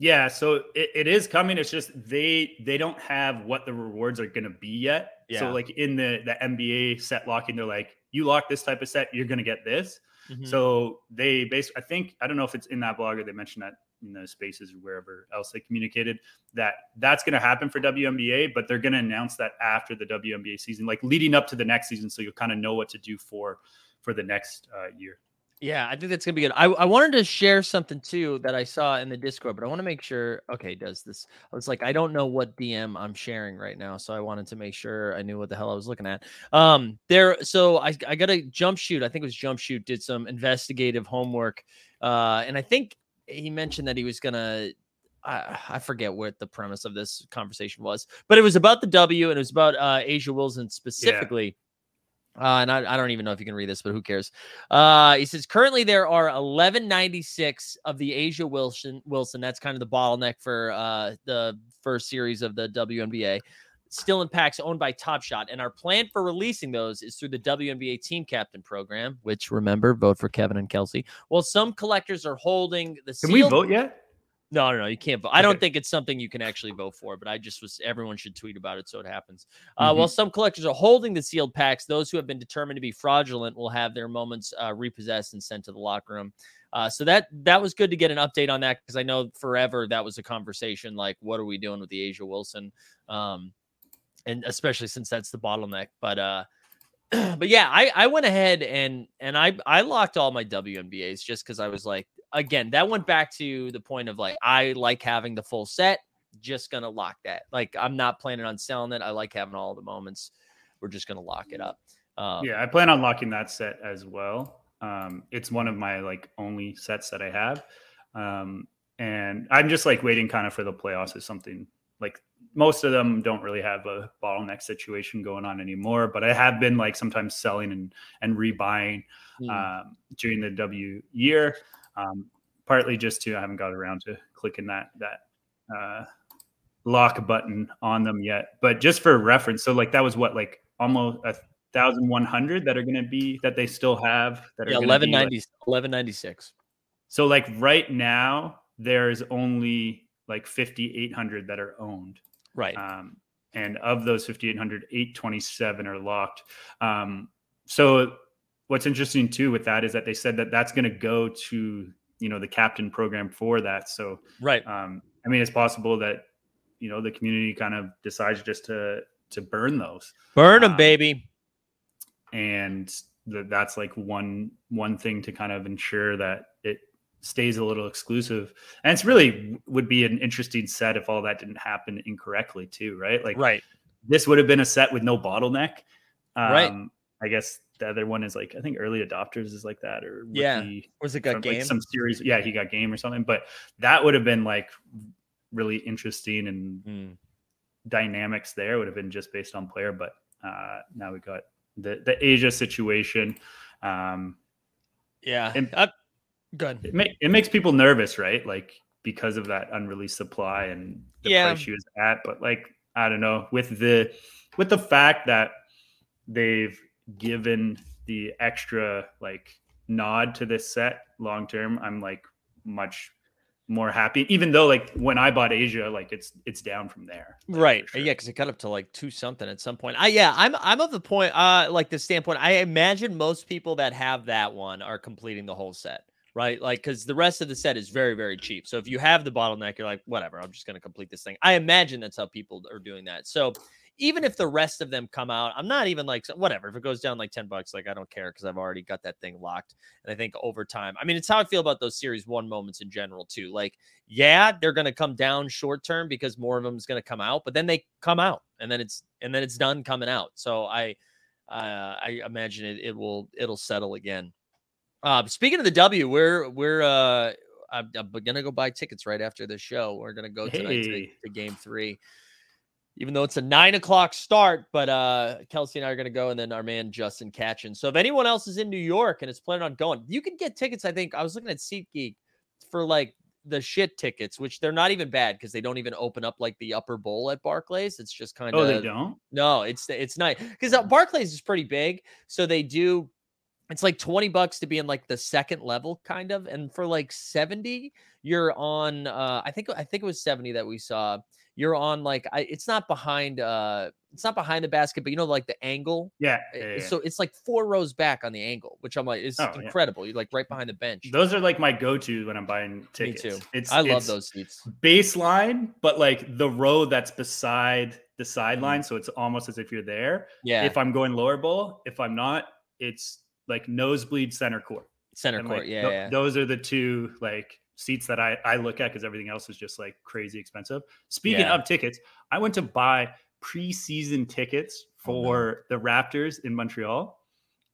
Yeah, so it, it is coming. It's just they they don't have what the rewards are gonna be yet. Yeah. So like in the the NBA set locking, they're like, you lock this type of set, you're gonna get this. Mhm. So they basically, I think, I don't know if it's in that blog or they mentioned that in the spaces or wherever else they communicated that that's going to happen for WNBA, but they're going to announce that after the WNBA season, like leading up to the next season. So you'll kind of know what to do for, for the next uh, year. Yeah, I think that's gonna be good. I, I wanted to share something too that I saw in the Discord, but I want to make sure. Okay, does this? I was like, I don't know what DM I'm sharing right now, so I wanted to make sure I knew what the hell I was looking at. Um, there. So I I got a jump shoot. I think it was jump shoot. Did some investigative homework, uh, and I think he mentioned that he was gonna. I, I forget what the premise of this conversation was, but it was about the W and it was about uh, A'ja Wilson specifically. Uh, and I, I don't even know if you can read this, but who cares? Uh, he says currently there are 1196 of the A'ja Wilson. Wilson, that's kind of the bottleneck for uh, the first series of the WNBA. Still in packs owned by Top Shot, and our plan for releasing those is through the WNBA Team Captain Program, which remember vote for Kevin and Kelsey. Well, some collectors are holding the. Can we vote yet? No, no, no, you can't vote. I don't think it's something you can actually vote for, but I just was everyone should tweet about it so it happens. Uh, While some collectors are holding the sealed packs, those who have been determined to be fraudulent will have their moments uh, repossessed and sent to the locker room. Uh, so that that was good to get an update on that because I know forever that was a conversation like, what are we doing with the A'ja Wilson? Um, and especially since that's the bottleneck. But uh, <clears throat> but yeah, I I went ahead and and I I locked all my WNBAs just because I was like, again, that went back to the point of like I like having the full set. Just gonna lock that. Like I'm not planning on selling it. I like having all the moments. We're just gonna lock it up. Um, Yeah, I plan on locking that set as well. Um, it's one of my like only sets that I have. Um, and I'm just like waiting kind of for the playoffs or something like most of them don't really have a bottleneck situation going on anymore, but I have been like sometimes selling and, and rebuying mm, um, during the W year. Um, partly just to I haven't got around to clicking that that uh, lock button on them yet. But just for reference, so like that was what like almost a thousand one hundred that are going to be that they still have that are yeah, gonna 1190, like- 1196. so like right now there's only like 5800 that are owned Right. um, and of those 5800 827 are locked um, so what's interesting too with that is that they said that that's going to go to you know the captain program for that so right. um, i mean it's possible that you know the community kind of decides just to to burn those Burn them, um, baby. and th- that's like one one thing to kind of ensure that it stays a little exclusive and it's really would be an interesting set if all that didn't happen incorrectly too right like Right. this would have been a set with no bottleneck um, Right. i guess the other one is like i think early adopters is like that or Yeah. Was it got from, game? like some series yeah he got game or something but that would have been like really interesting and Mm. dynamics there would have been just based on player but uh now we got the the A'ja situation um Yeah. and- Uh, good. it, ma- it makes people nervous right like because of that unreleased supply and the Yeah. price she was at but like i don't know with the with the fact that they've given the extra like nod to this set long term i'm like much more happy even though like when i bought A'ja like it's it's down from there. Like, right sure. yeah because it got up to like two something at some point. I yeah i'm i'm of the point uh like the standpoint i imagine most people that have that one are completing the whole set right? Like because the rest of the set is very very cheap. So if you have the bottleneck you're like whatever i'm just going to complete this thing. I imagine that's how people are doing that. So even if the rest of them come out, I'm not even like whatever. If it goes down like 10 bucks, like I don't care because I've already got that thing locked. And I think over time, I mean, it's how I feel about those series one moments in general, too. Like, yeah, they're gonna come down short term because more of them is gonna come out, but then they come out and then it's and then it's done coming out. So I uh I imagine it, it will it'll settle again. Uh speaking of the W, we're we're uh I'm, I'm gonna go buy tickets right after the show. We're gonna go tonight to, to game three even though it's a nine o'clock start. But uh, Kelsey and I are going to go, and then our man Justin Catchin. So if anyone else is in New York and is planning on going, you can get tickets. I think I was looking at SeatGeek for like the shit tickets, which they're not even bad because they don't even open up like the upper bowl at Barclays. It's just kind of Oh, they don't. no, it's it's nice because uh, Barclays is pretty big, so they do. It's like twenty bucks to be in like the second level, kind of, and for like seventy, you're on. uh I think I think it was seventy that we saw. You're on like I, it's not behind. uh It's not behind the basket, but you know, like the angle. Yeah. Yeah, yeah. So it's like four rows back on the angle, which I'm like, it's Oh, yeah. incredible. You're like right behind the bench. those are like my go-to when I'm buying tickets. Me too. It's I love it's those seats. baseline, but like the row that's beside the Mm-hmm. sideline, so it's almost as if you're there. Yeah, If I'm going lower bowl, if I'm not, it's like nosebleed center court. center And, court. like, yeah, yeah. those are the two like seats that I I look at because everything else is just like crazy expensive. Speaking Yeah. of tickets, I went to buy preseason tickets Oh, no. for the Raptors in Montreal,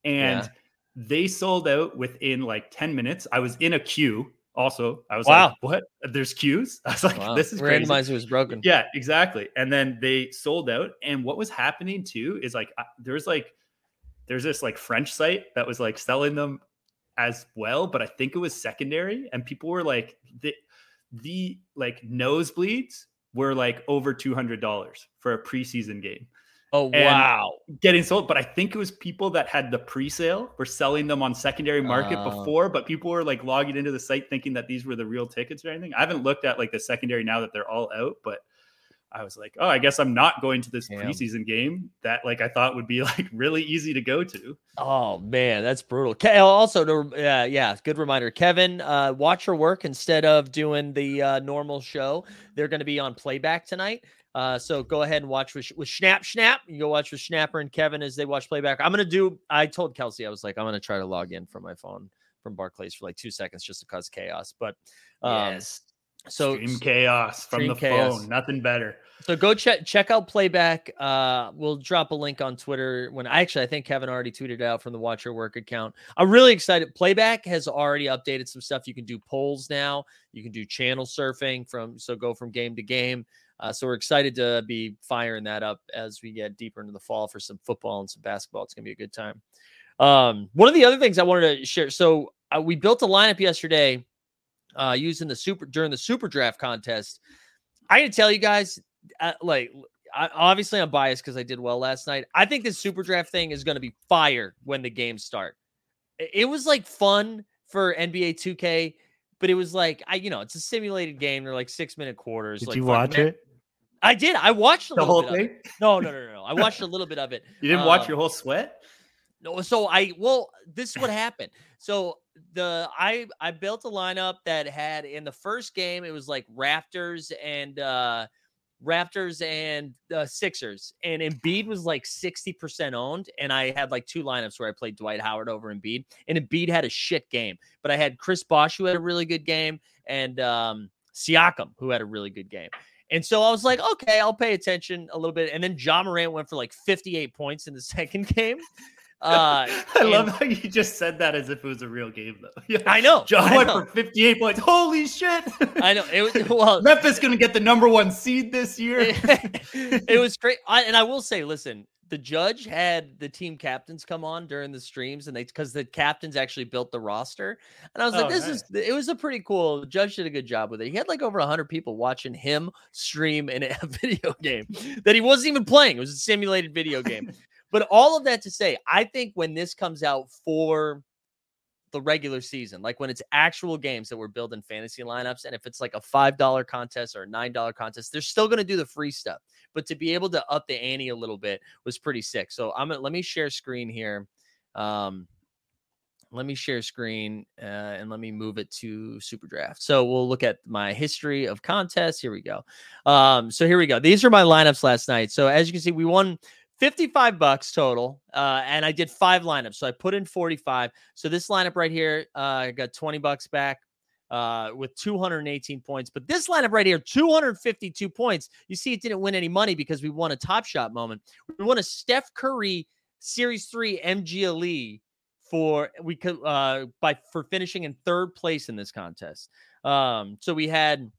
and Yeah. they sold out within like ten minutes. I was in a queue. Also, I was Wow. like, "What? There's queues?" <laughs> I was like, Wow. "This is crazy." randomizer was broken. Yeah, exactly. And then they sold out. And what was happening too is like there's like there's this like French site that was like selling them as well, but I think it was secondary. And people were like the the like nosebleeds were like over two hundred dollars for a preseason game Oh wow. getting sold. But I think it was people that had the pre-sale were selling them on secondary market Oh. before, but people were like logging into the site thinking that these were the real tickets or anything. I haven't looked at like the secondary now that they're all out, but I was like, oh, I guess I'm not going to this Damn. preseason game that like I thought would be <laughs> like really easy to go to. Oh man, that's brutal. Ke- Also, to, uh, yeah, good reminder, Kevin. Uh, watch your work instead of doing the uh, normal show. They're going to be on playback tonight. Uh, so go ahead and watch with, with Snap Snap. You go watch with Snapper and Kevin as they watch playback. I'm gonna do. I told Kelsey I was like, I'm gonna try to log in from my phone from Barclays for like two seconds just to cause chaos. But um, so Stream chaos from Stream the chaos. phone, nothing better. So go check check out playback. Uh, we'll drop a link on Twitter when I actually I think Kevin already tweeted out from the Watch Your Work account. I'm really excited. Playback has already updated some stuff. You can do polls now. You can do channel surfing from so go from game to game. Uh, so we're excited to be firing that up as we get deeper into the fall for some football and some basketball. It's gonna be a good time. Um, one of the other things I wanted to share. So uh, we built a lineup yesterday uh, using the super during the super draft contest. I gotta tell you guys, uh, like I, obviously I'm biased because I did well last night. I think this super draft thing is going to be fire when the games start. It was like fun for NBA 2K, but it was like I, you know, it's a simulated game. They're like six minute quarters. Did like you watch it? I did. I watched a The little whole bit of thing? No, no, no, no, no. I watched a little bit of it. <laughs> You didn't watch Uh, your whole sweat? So I well, this is what happened. So the I I built a lineup that had in the first game it was like Raptors and uh Raptors and uh, Sixers, and Embiid was like sixty percent owned, and I had like two lineups where I played Dwight Howard over Embiid, and Embiid had a shit game, but I had Chris Bosh who had a really good game, and um Siakam who had a really good game. And so I was like, okay, I'll pay attention a little bit. And then Ja Morant went for like 58 points in the <laughs> second game. Uh, <laughs> I love how you just said that as if it was a real game, though. Yeah. <laughs> I know. Ja I went know. for 58 points. Holy shit. <laughs> I know. It was well. Memphis going to get the number one seed this year. it, it was great. I, and I will say, listen, the judge had the team captains come on during the streams, and they because the captains actually built the roster, and I was like, Oh, this is it was a pretty cool. The judge did a good job with it. He had like over hundred people watching him stream in a video game that he wasn't even playing. It was a simulated video game. But all of that to say, I think when this comes out for the regular season, like when it's actual games that we're building fantasy lineups, and if it's like a five dollar contest or a nine dollar contest, they're still going to do the free stuff. But to be able to up the ante a little bit was pretty sick. So I'm gonna let me share screen here. Um, let me share screen uh, and let me move it to Super Draft. So we'll look at my history of contests. Here we go. Um, so here we go. These are my lineups last night. So as you can see, we won 55 bucks total, uh, and I did five lineups. So I put in 45. So this lineup right here, uh, I got 20 bucks back uh, with 218 points. But this lineup right here, 252 points. You see, it didn't win any money because we won a Top Shot moment. We won a Steph Curry Series Three MGLE for we could uh by for finishing in third place in this contest. Um, so we had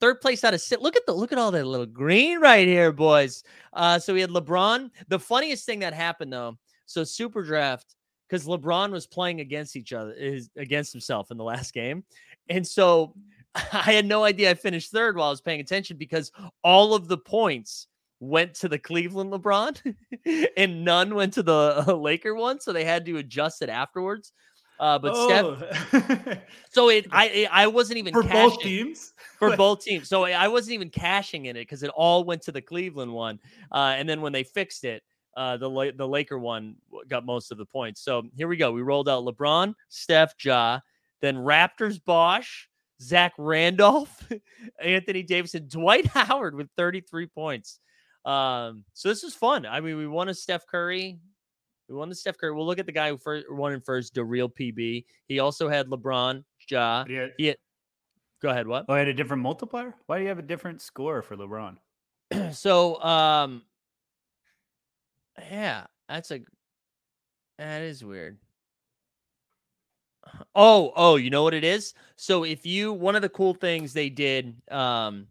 third place out of sit. Look at the look at all that little green right here, boys. Uh, so we had LeBron. The funniest thing that happened though, so Super Draft because LeBron was playing against each other, is against himself in the last game, and so <laughs> I had no idea I finished third while I was paying attention because all of the points went to the Cleveland LeBron <laughs> and none went to the uh, Laker one, so they had to adjust it afterwards. Uh, but Steph, oh. <laughs> so it I I wasn't even for cashing both teams. for both teams. So I wasn't even cashing in it because it all went to the Cleveland one. Uh, and then when they fixed it, uh, the the Laker one got most of the points. So here we go. We rolled out LeBron, Steph, Ja, then Raptors, Bosh, Zach Randolph, <laughs> Anthony Davidson, Dwight Howard with 33 points. Um, so this is fun. I mean, we won a Steph Curry. We won the Steph Curry. We'll look at the guy who first won in first, the real PB. He also had LeBron, Ja. Had- He had, go ahead. What? oh, I had a different multiplier. Why do you have a different score for LeBron? <clears throat> so um yeah that's a that is weird <sighs> oh oh you know what it is so if you one of the cool things they did um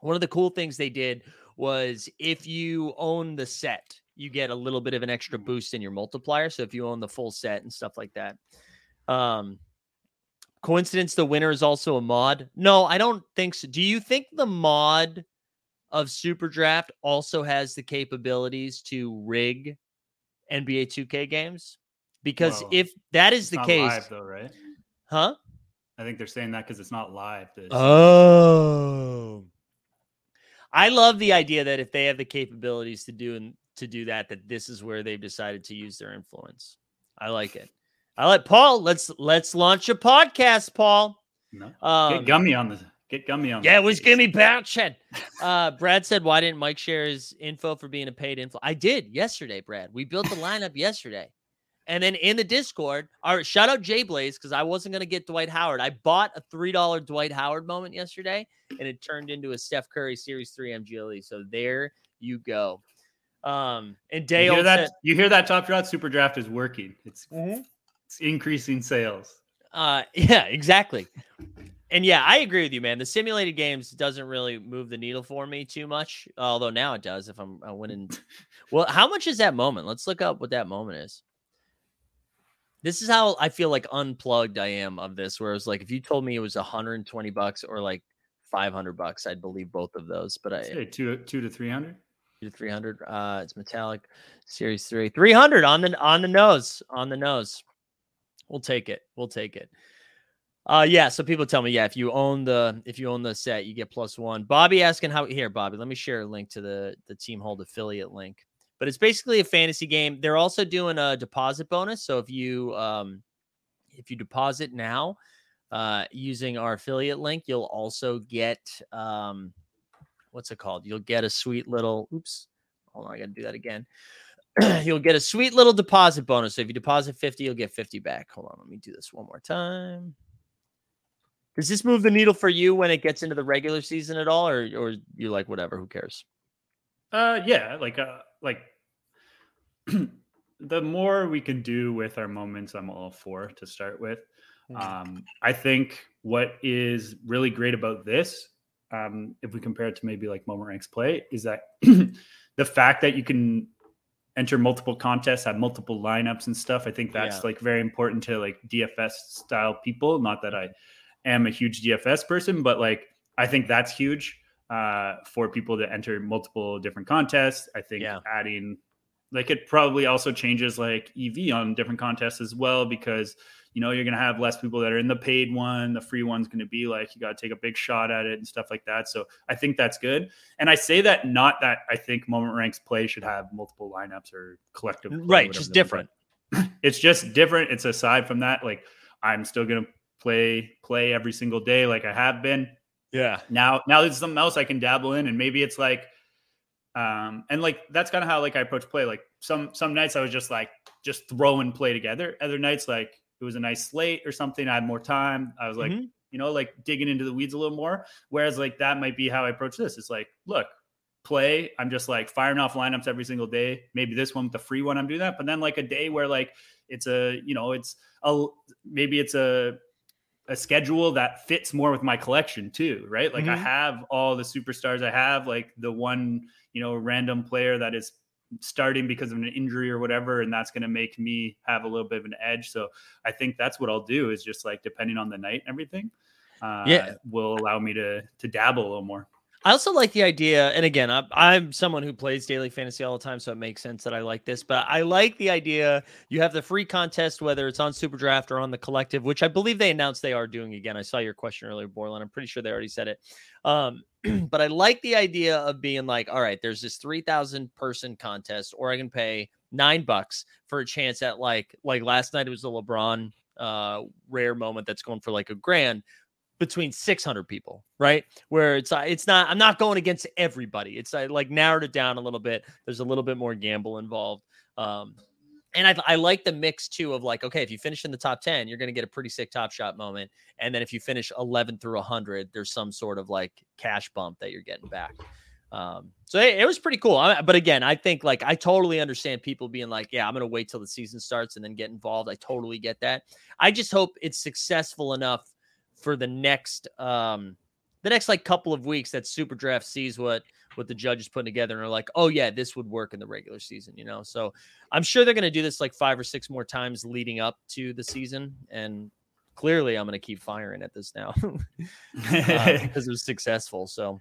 one of the cool things they did was if you own the set you get a little bit of an extra boost in your multiplier so if you own the full set and stuff like that um coincidence the winner is also a mod no i don't think so do you think the mod of Super Draft also has the capabilities to rig NBA 2K games? Because Well, if that is It's the not case, live though, right? huh? I think they're saying that because it's not live. Oh. I love the idea that if they have the capabilities to do and to do that, that this is where they've decided to use their influence. I like it. I like Paul. Let's let's launch a podcast, Paul. no. Um, Get gummy on the. Get gummy on. Yeah, it was. Gimme Batched. Uh, Brad said, "Why didn't Mike share his info for being a paid info?" I did yesterday, Brad. We built the lineup <laughs> yesterday, and then in the Discord, right, shout out Jay Blaze because I wasn't gonna get Dwight Howard. I bought a three dollar Dwight Howard moment yesterday, and it turned into a Steph Curry Series Three MGLE. So there you go. Um, and You hear that? said, You hear that? Top Shot Super Draft is working. It's Mm-hmm. it's increasing sales. Uh, <laughs> yeah, exactly. And yeah, I agree with you, man. The simulated games doesn't really move the needle for me too much, although now it does if I'm, I'm winning. <laughs> well, how much is that moment? Let's look up what that moment is. This is how I feel like unplugged I am of this. Where it's like, if you told me it was 120 bucks or like 500 bucks, I'd believe both of those. But I, Say two two to three hundred. To 300. Uh, it's metallic series three, 300 on the on the nose, on the nose. We'll take it. We'll take it. Uh, yeah. So people tell me, yeah, if you own the if you own the set, you get plus one. Bobby asking how here, Bobby. Let me share a link to the the Team Hold affiliate link. But it's basically a fantasy game. They're also doing a deposit bonus. So if you um if you deposit now uh using our affiliate link, you'll also get um what's it called? You'll get a sweet little oops. Hold on, I gotta do that again. <clears throat> you'll get a sweet little deposit bonus. So if you deposit 50, you'll get 50 back. Hold on, let me do this one more time. Does this move the needle for you when it gets into the regular season at all, or or you like whatever? Who cares? Uh, yeah, like uh, like <clears throat> the more we can do with our moments, I'm all for to start with. Um, I think what is really great about this, um, if we compare it to maybe like Moment Ranks Play, is that <clears throat> the fact that you can enter multiple contests, have multiple lineups and stuff. I think that's Yeah. like very important to like DFS style people. Not that I am a huge DFS person, but like I think that's huge uh, for people to enter multiple different contests. I think Yeah. adding like it probably also changes like EV on different contests as well because you know you're gonna have less people that are in the paid one. The free one's gonna be like you got to take a big shot at it and stuff like that. So I think that's good. And I say that not that I think moment ranks play should have multiple lineups or collective, Right, whatever just different. it's just different. It's aside from that, like I'm still gonna play play every single day like I have been. Yeah. Now now there's something else I can dabble in, and maybe it's like um and like that's kind of how like I approach play. Like some some nights I was just like just throw and play together. Other nights like it was a nice slate or something. I had more time. I was like, Mhm. you know, like digging into the weeds a little more. Whereas like that might be how I approach this. It's like, look, play. I'm just like firing off lineups every single day. Maybe this one with the free one, I'm doing that. But then like a day where like it's a, you know, it's a maybe it's a a schedule that fits more with my collection too, right? Like I Mhm. have all the superstars. I have like the one, you know, random player that is starting because of an injury or whatever, and that's going to make me have a little bit of an edge. So I think that's what I'll do is just like depending on the night and everything, uh, Yeah. will allow me to to dabble a little more. I also like the idea, and again, I'm, I'm someone who plays daily fantasy all the time, so it makes sense that I like this. But I like the idea you have the free contest, whether it's on Super Draft or on the Collective, which I believe they announced they are doing again. I saw your question earlier, Borland. I'm pretty sure they already said it. Um, <clears throat> but I like the idea of being like, all right, there's this 3,000 person contest, or I can pay nine bucks for a chance at like, like last night it was the LeBron uh rare moment that's going for like a grand between 600 people, right? Where it's uh, it's not I'm not going against everybody. It's I like narrowed it down a little bit. There's a little bit more gamble involved. Um and I, I like the mix too of like, okay, if you finish in the top 10, you're going to get a pretty sick top shot moment. And then if you finish 11 through 100, there's some sort of like cash bump that you're getting back. Um, so it, it was pretty cool. I, but again, I think like I totally understand people being like, yeah, I'm going to wait till the season starts and then get involved. I totally get that. I just hope it's successful enough for the next um the next like couple of weeks that super draft sees what what the judges put together and are like oh yeah this would work in the regular season you know? So i'm sure they're going to do this like five or six more times leading up to the season and clearly i'm going to keep firing at this now <laughs> uh, <laughs> because it was successful so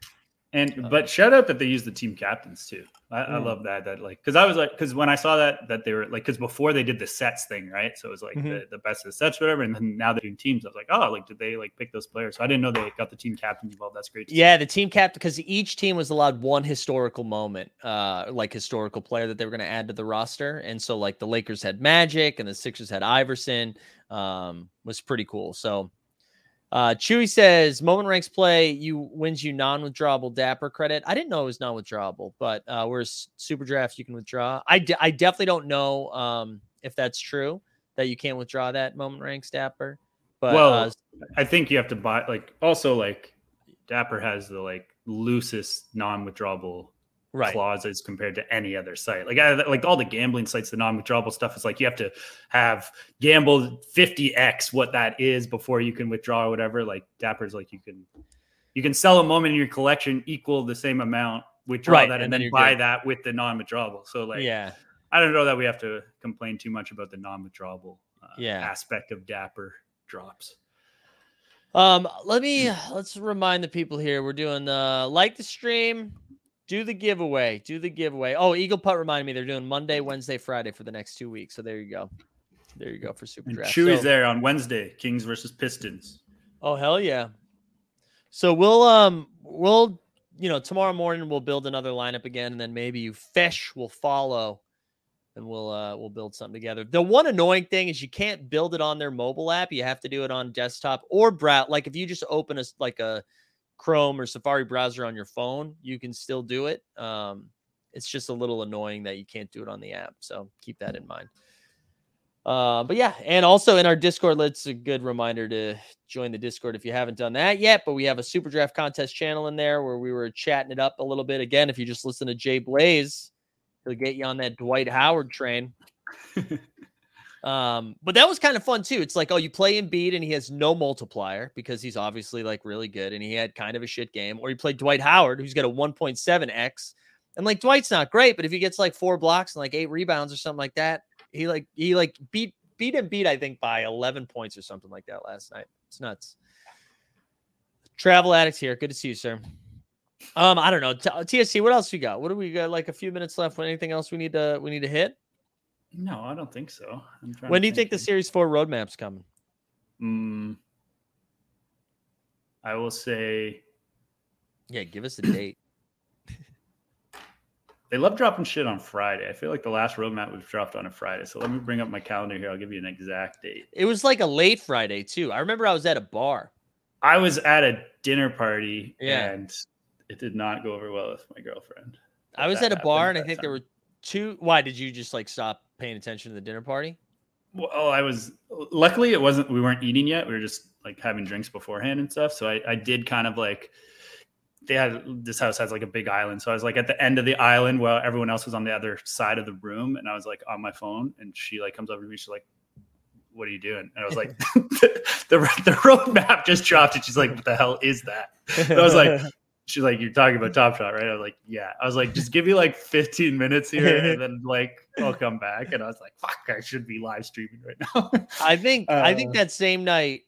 And but shout out that they use the team captains too. I, I Mm. love that. That like because I was like because when I saw that that they were like because before they did the sets thing right, so it was like Mhm. the, the best of the sets whatever, and then now they're doing teams. I was like oh like did they like pick those players? So I didn't know they got the team captains involved. That's great. to see. Yeah, the team captain because each team was allowed one historical moment, uh, like historical player that they were going to add to the roster, and so like the Lakers had Magic and the Sixers had Iverson, um, was pretty cool. So, uh, Chewy says moment ranks play you wins you non-withdrawable Dapper credit. I didn't know it was non-withdrawable, but uh, whereas Super Draft you can withdraw. I I definitely don't know um if that's true that you can't withdraw that moment ranks Dapper, but Well, uh, I think you have to buy like also like Dapper has the like loosest non-withdrawable right. clauses compared to any other site. Like I, like all the gambling sites, the non-withdrawable stuff is like you have to have gambled 50x what that is before you can withdraw or whatever. Like Dapper's like you can you can sell a moment in your collection equal the same amount, withdraw Right, that, and and, then buy good. that with the non-withdrawable. So like yeah. I don't know that we have to complain too much about the non-withdrawable uh, Yeah. aspect of Dapper drops. Um, let me let's remind the people here. We're doing the like the stream, do the giveaway, do the giveaway. Oh, Eagle Putt reminded me they're doing Monday, Wednesday, Friday for the next two weeks. So there you go. There you go for Super And Draft. Chewy's So- there on Wednesday, Kings versus Pistons. Oh hell yeah. So we'll um we'll you know tomorrow morning we'll build another lineup again, and then maybe you fish will follow, and we'll uh we'll build something together. The one annoying thing is you can't build it on their mobile app. You have to do it on desktop or brow. Like if you just open a like a Chrome or Safari browser on your phone, you can still do it. Um, it's just a little annoying that you can't do it on the app. So keep that in mind. Uh, but yeah, and also in our Discord, let's a good reminder to join the Discord if you haven't done that yet. But we have a Super Draft contest channel in there where we were chatting it up a little bit. Again, if you just listen to Jay Blaze, he'll get you on that Dwight Howard train. <laughs> um, but that was kind of fun too. It's like, oh, you play Embiid and he has no multiplier because he's obviously like really good and he had kind of a shit game, or you play Dwight Howard who's got a 1.7x. And like Dwight's not great, but if he gets like four blocks and like eight rebounds or something like that, he like he like beat beat him beat I think by 11 points or something like that last night. It's nuts. Travel addicts here. Good to see you, sir. Um, I don't know. T- TSC, what else you got? What do we got? Like a few minutes left. Anything else we need to we need to hit? No, I don't think so. I'm When to do you think the series four roadmap's coming? Mm, I will say Yeah, give us a date. <clears throat> They love dropping shit on Friday. I feel like the last roadmap was dropped on a Friday. So let me bring up my calendar here. I'll give you an exact date. It was like a late Friday too. I remember I was at a bar. I was at a dinner party Yeah. and it did not go over well with my girlfriend. I was at a bar and I think there were two. Why did you just like stop paying attention to the dinner party? Well, oh, I was luckily it wasn't we weren't eating yet. We were just like having drinks beforehand and stuff. So I, I did kind of like they had this house has like a big island. So I was like at the end of the island while everyone else was on the other side of the room and I was like on my phone and she like comes over to me, she's like, What are you doing? And I was like, <laughs> the the road map just dropped and she's like, What the hell is that? <laughs> And I was like, She's like, You're talking about Top Shot, right? I was like, Yeah. I was like, just give me like 15 minutes here and <laughs> then like I'll come back. And I was like, fuck, I should be live streaming right now. I think I think Uh, that same night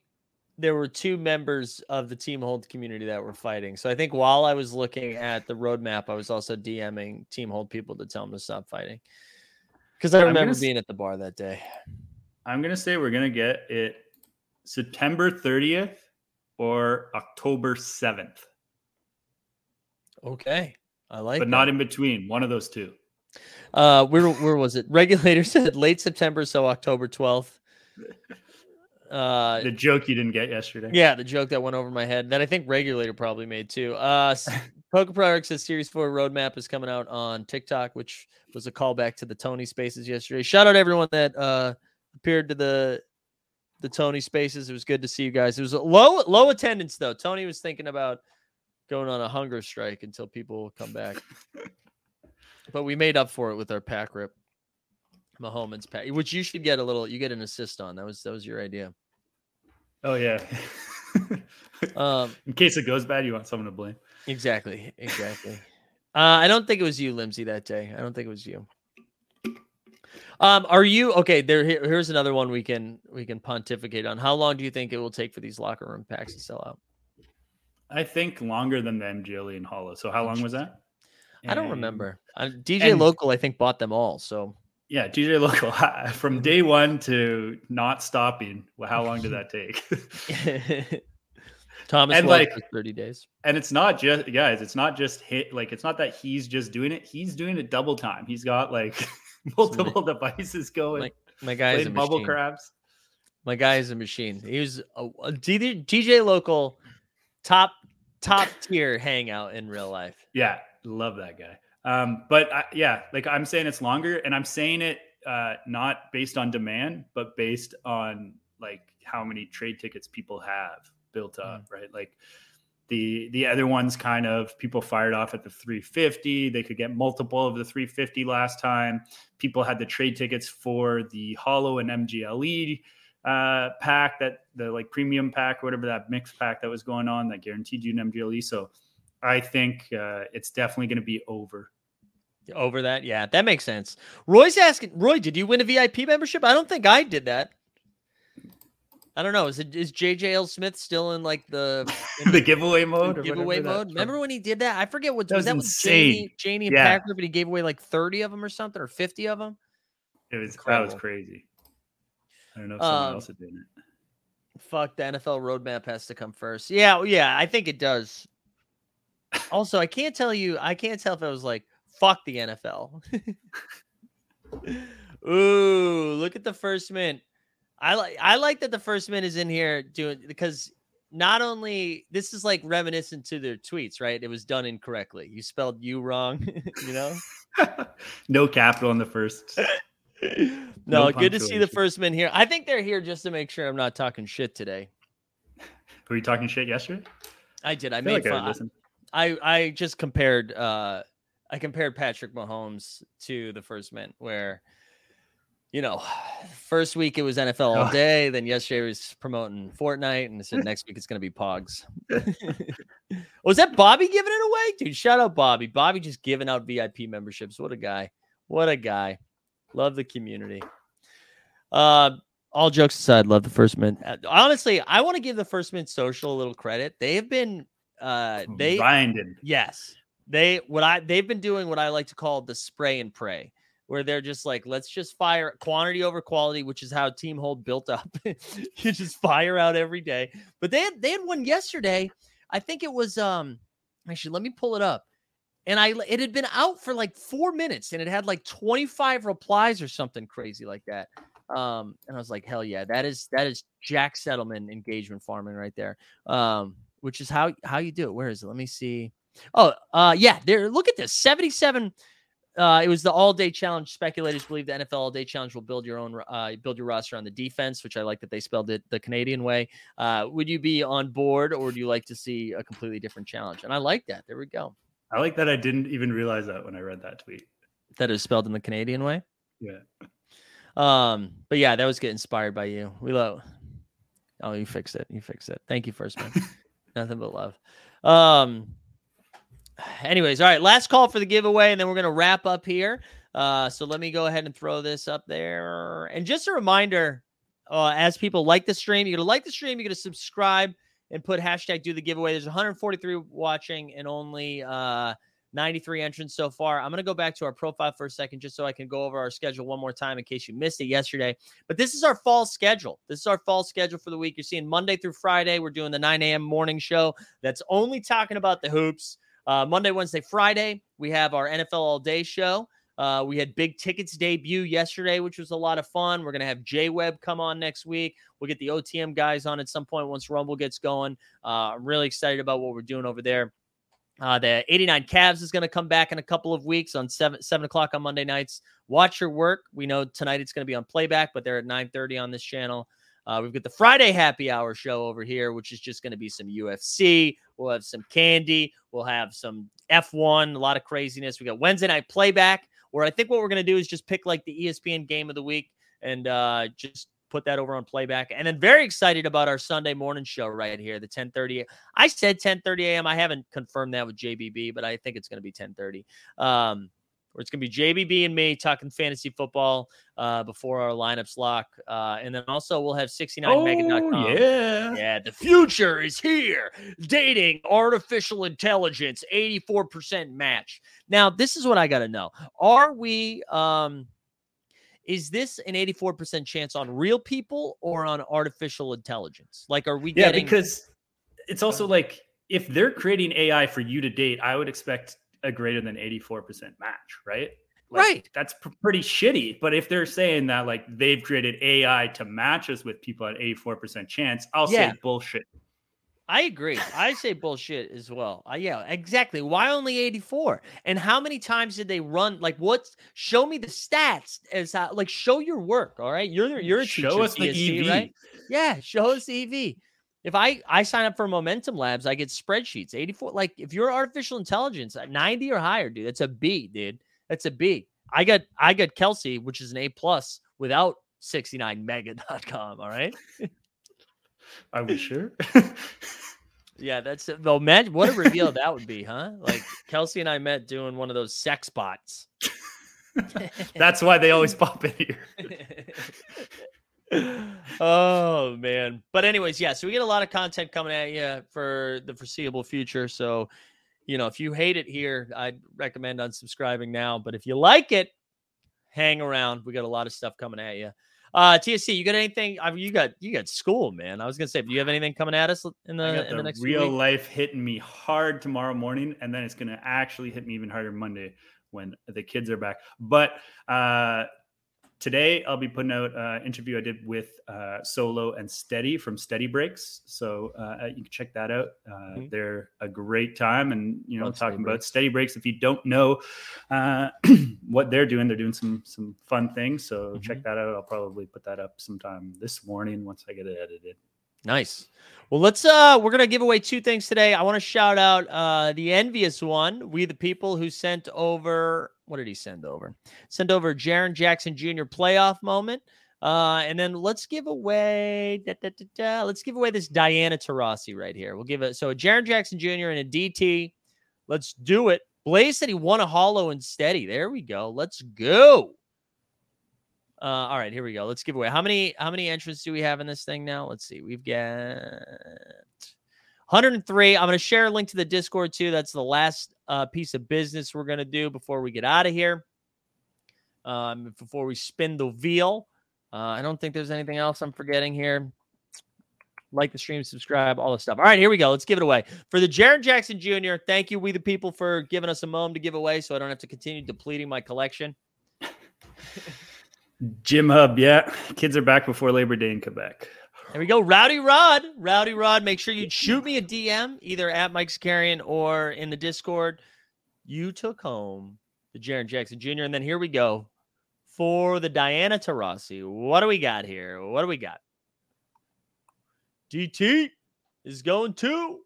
there were two members of the Team Hold community that were fighting. So I think while I was looking at the roadmap, I was also DMing Team Hold people to tell them to stop fighting. Because I remember gonna being at the bar that day. I'm gonna say we're gonna get it September 30th or October 7th, Okay. I like but that. not in between. One of those two. Uh, where where was it? Regulator <laughs> said late September, so October twelfth. Uh, The joke you didn't get yesterday. yeah, the joke that went over my head that I think Regulator probably made too. Uh, <laughs> Poker Products says Series Four roadmap is coming out on TikTok, which was a callback to the Tony Spaces yesterday. Shout out everyone that uh appeared to the the Tony Spaces. It was good to see you guys. It was a low low attendance though. Tony was thinking about going on a hunger strike until people come back. <laughs> but we made up for it with our pack rip. Mahomes pack, which you should get a little. You get an assist on. That was that was your idea. Oh yeah. <laughs> Um, in case it goes bad, you want someone to blame. exactly, exactly. Uh, I don't think it was you, Limsey, that day. I don't think it was you. Um, are you okay? There, here- here's another one we can we can pontificate on. How long do you think it will take for these locker room packs to sell out? I think longer than the MGLE and Holo. So how long was that? I don't remember. Uh, DJ and- Local, I think, bought them all. So Yeah, DJ Local. <laughs> From day one to not stopping. Well, how long did that take? <laughs> <laughs> Thomas And, like- 30 days. and it's not just guys it's not just hit like it's not that he's just doing it he's doing it double time he's got like multiple devices going My guy is a bubble machine. crabs My guy is a machine. He was a, a DJ Local top top tier hangout in real life. yeah love that guy. Um but I, yeah like i'm saying it's longer and i'm saying it uh not based on demand but based on like how many trade tickets people have built up right? Like the the other ones kind of people fired off at the 350 they could get multiple of the 350 last time. People had the trade tickets for the holo and mgle uh pack that the like premium pack whatever that mix pack that was going on that guaranteed you an mgle so i think uh it's definitely going to be over Over that, yeah, that makes sense. Roy's asking, Roy, did you win a VIP membership? I don't think I did that. I don't know. Is it is JJL Smith still in like the, in <laughs> the giveaway mode or giveaway mode? Remember when he did that? I forget what That was was that with. Janie, Janie and Yeah. Packer, but he gave away like 30 of them or something or 50 of them. it was that was crazy i don't know if someone Um, else is doing it Fuck, the NFL roadmap has to come first. Yeah, yeah, I think it does. Also, I can't tell you, I can't tell if it was like, fuck the NFL. <laughs> Ooh, look at the first mint. I like I like that the first mint is in here doing because not only this is like reminiscent to their tweets, right? It was done incorrectly. You spelled you wrong, <laughs> you know? <laughs> no capital in the first <laughs> no, No good to see the first men here. I think they're here just to make sure I'm not talking shit today. were you talking shit yesterday I did. I, I made like fun. listened. I I just compared uh I compared Patrick Mahomes to the first men where you know, first week it was NFL all day, then yesterday was promoting Fortnite, and said next week it's gonna be Pogs. <laughs> was that Bobby giving it away? Dude, shout out Bobby. Bobby just giving out VIP memberships. What a guy. What a guy. Love the community. Uh all jokes aside, love the first mint. Uh, Honestly, I want to give the first mint social a little credit. They have been uh they grinding Yes. They what I they've been doing what I like to call the spray and pray, where they're just like, let's just fire quantity over quality, which is how Team Hold built up. <laughs> you just fire out every day. But they had they had one yesterday. I think it was um actually let me pull it up. And I it had been out for like four minutes, and it had like 25 replies or something crazy like that. Um, and I was like, hell yeah, that is that is Jack Settlement engagement farming right there. Um, which is how how you do it. Where is it? Let me see. Oh, uh, yeah, there. Look at this, 77. Uh, it was the all day challenge. Speculators believe the NFL all day challenge will build your own, uh, build your roster on the defense, which I like that they spelled it the Canadian way. Uh, would you be on board, or would you like to see a completely different challenge? And I like that. There we go. I like that I didn't even realize that when I read that tweet. That is spelled in the Canadian way. Yeah. Um, but yeah, that was get inspired by you. We love. Oh, you fixed it. You fixed it. Thank you, first man. <laughs> Nothing but love. Um. Anyways, all right. Last call for the giveaway, and then we're gonna wrap up here. Uh, so let me go ahead and throw this up there. And just a reminder, uh, as people like the stream, you're gonna like the stream. You're gonna subscribe and put hashtag do the giveaway. There's 143 watching and only uh 93 entrants so far. I'm going to go back to our profile for a second just so I can go over our schedule one more time in case you missed it yesterday. But this is our fall schedule. This is our fall schedule for the week. You're seeing Monday through Friday. We're doing the 9 a.m. morning show that's only talking about the hoops. Uh, Monday, Wednesday, Friday, we have our NFL All Day show. Uh, we had Big Tickets debut yesterday, which was a lot of fun. We're going to have J Web come on next week. We'll get the OTM guys on at some point once Rumble gets going. Uh, I'm really excited about what we're doing over there. Uh, the 89 Cavs is going to come back in a couple of weeks on seven seven o'clock on Monday nights. Watch your work. We know tonight it's going to be on playback, but they're at 9:30 on this channel. Uh, we've got the Friday happy hour show over here, which is just going to be some UFC. We'll have some candy. We'll have some F1, a lot of craziness. We got Wednesday night playback, where I think what we're going to do is just pick like the ESPN game of the week and uh, just put that over on playback. And then very excited about our Sunday morning show right here, the 10:30. I said 10:30 a.m. I haven't confirmed that with JBB, but I think it's going to be 10:30. Um, where it's going to be JBB and me talking fantasy football uh, before our lineups lock, uh, and then also we'll have 69mega.com. Oh, yeah. Yeah, the future is here. Dating artificial intelligence, 84% match. Now, this is what I got to know. Are we um is this an 84% chance on real people or on artificial intelligence? Like are we Yeah, getting because it's also like if they're creating AI for you to date, I would expect a greater than 84% match, right? Like, Right. That's pr- pretty shitty. But if they're saying that like they've created AI to match us with people at 84% chance, I'll Yeah. say bullshit. I agree. I say bullshit as well. Uh, yeah, exactly. Why only 84? And how many times did they run? Like, what's show me the stats as how, like, show your work. All right. You're, you're a teacher. Show us the CSC, EV. right? Yeah. Show us the EV. If I, I sign up for Momentum Labs, I get spreadsheets 84. Like, if you're artificial intelligence uh, 90 or higher, dude, that's a B, dude. That's a B. I got, I got Kelsey, which is an A plus without 69mega.com. <laughs> All right. Are we sure? <laughs> Yeah, that's it. Though, imagine what a reveal that would be, huh? Like Kelsey and I met doing one of those sex bots. <laughs> That's why they always pop in here. <laughs> oh man. But anyways, yeah, so we get a lot of content coming at you for the foreseeable future. So, you know, if you hate it here, I'd recommend unsubscribing now. But if you like it, hang around. We got a lot of stuff coming at you. Uh TSC, you got anything? I mean, you got you got school, man. I was gonna say, do you have anything coming at us in the in the the next real life hitting me hard tomorrow morning, and then it's gonna actually hit me even harder Monday when the kids are back. But uh, today I'll be putting out an interview I did with uh, Solo and Steady from Steady Breaks. So uh, you can check that out. Uh, Mhm. They're a great time, and you know, Love talking about Breaks. Steady Breaks. If you don't know uh, <clears throat> what they're doing, they're doing some some fun things. So Mm-hmm. check that out. I'll probably put that up sometime this morning once I get it edited. Nice. Well, let's uh we're gonna give away two things today. I want to shout out uh the envious one, we the people who sent over what did he send over? Send over Jaren Jackson Jr. playoff moment. Uh and then let's give away da, da, da, let's give away this Diana Taurasi right here. We'll give it so a Jaren Jackson Jr. and a DT. Let's do it. Blaze said he won a holo and steady. There we go. Let's go. Uh, all right, here we go. Let's give away. How many how many entrants do we have in this thing now? Let's see. We've got 103. I'm going to share a link to the Discord too. That's the last uh, piece of business we're going to do before we get out of here. Um, before we spin the wheel. Uh, I don't think there's anything else I'm forgetting here. like the stream, subscribe, all the stuff. All right, here we go. Let's give it away. For the Jaren Jackson Jr., thank you, we the people, for giving us a moment to give away so I don't have to continue depleting my collection. <laughs> Jim Hub, yeah. Kids are back before Labor Day in Quebec. There we go. Rowdy Rod. Rowdy Rod. Make sure you shoot me a DM either at Mike Scarian or in the Discord. You took home the Jaren Jackson Jr. And then here we go for the Diana Taurasi. What do we got here? What do we got? DT is going to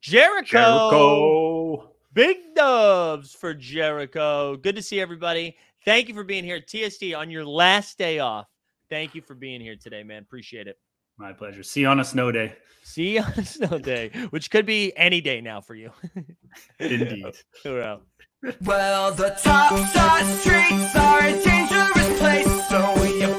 Jericho. Jericho. Big doves for Jericho. Good to see everybody. Thank you for being here. TSD on your last day off. Thank you for being here today, man. Appreciate it. My pleasure. See you on a snow day. See you <laughs> on a snow day, which could be any day now for you. <laughs> Indeed. We're. Well, the top side streets are a dangerous place, so you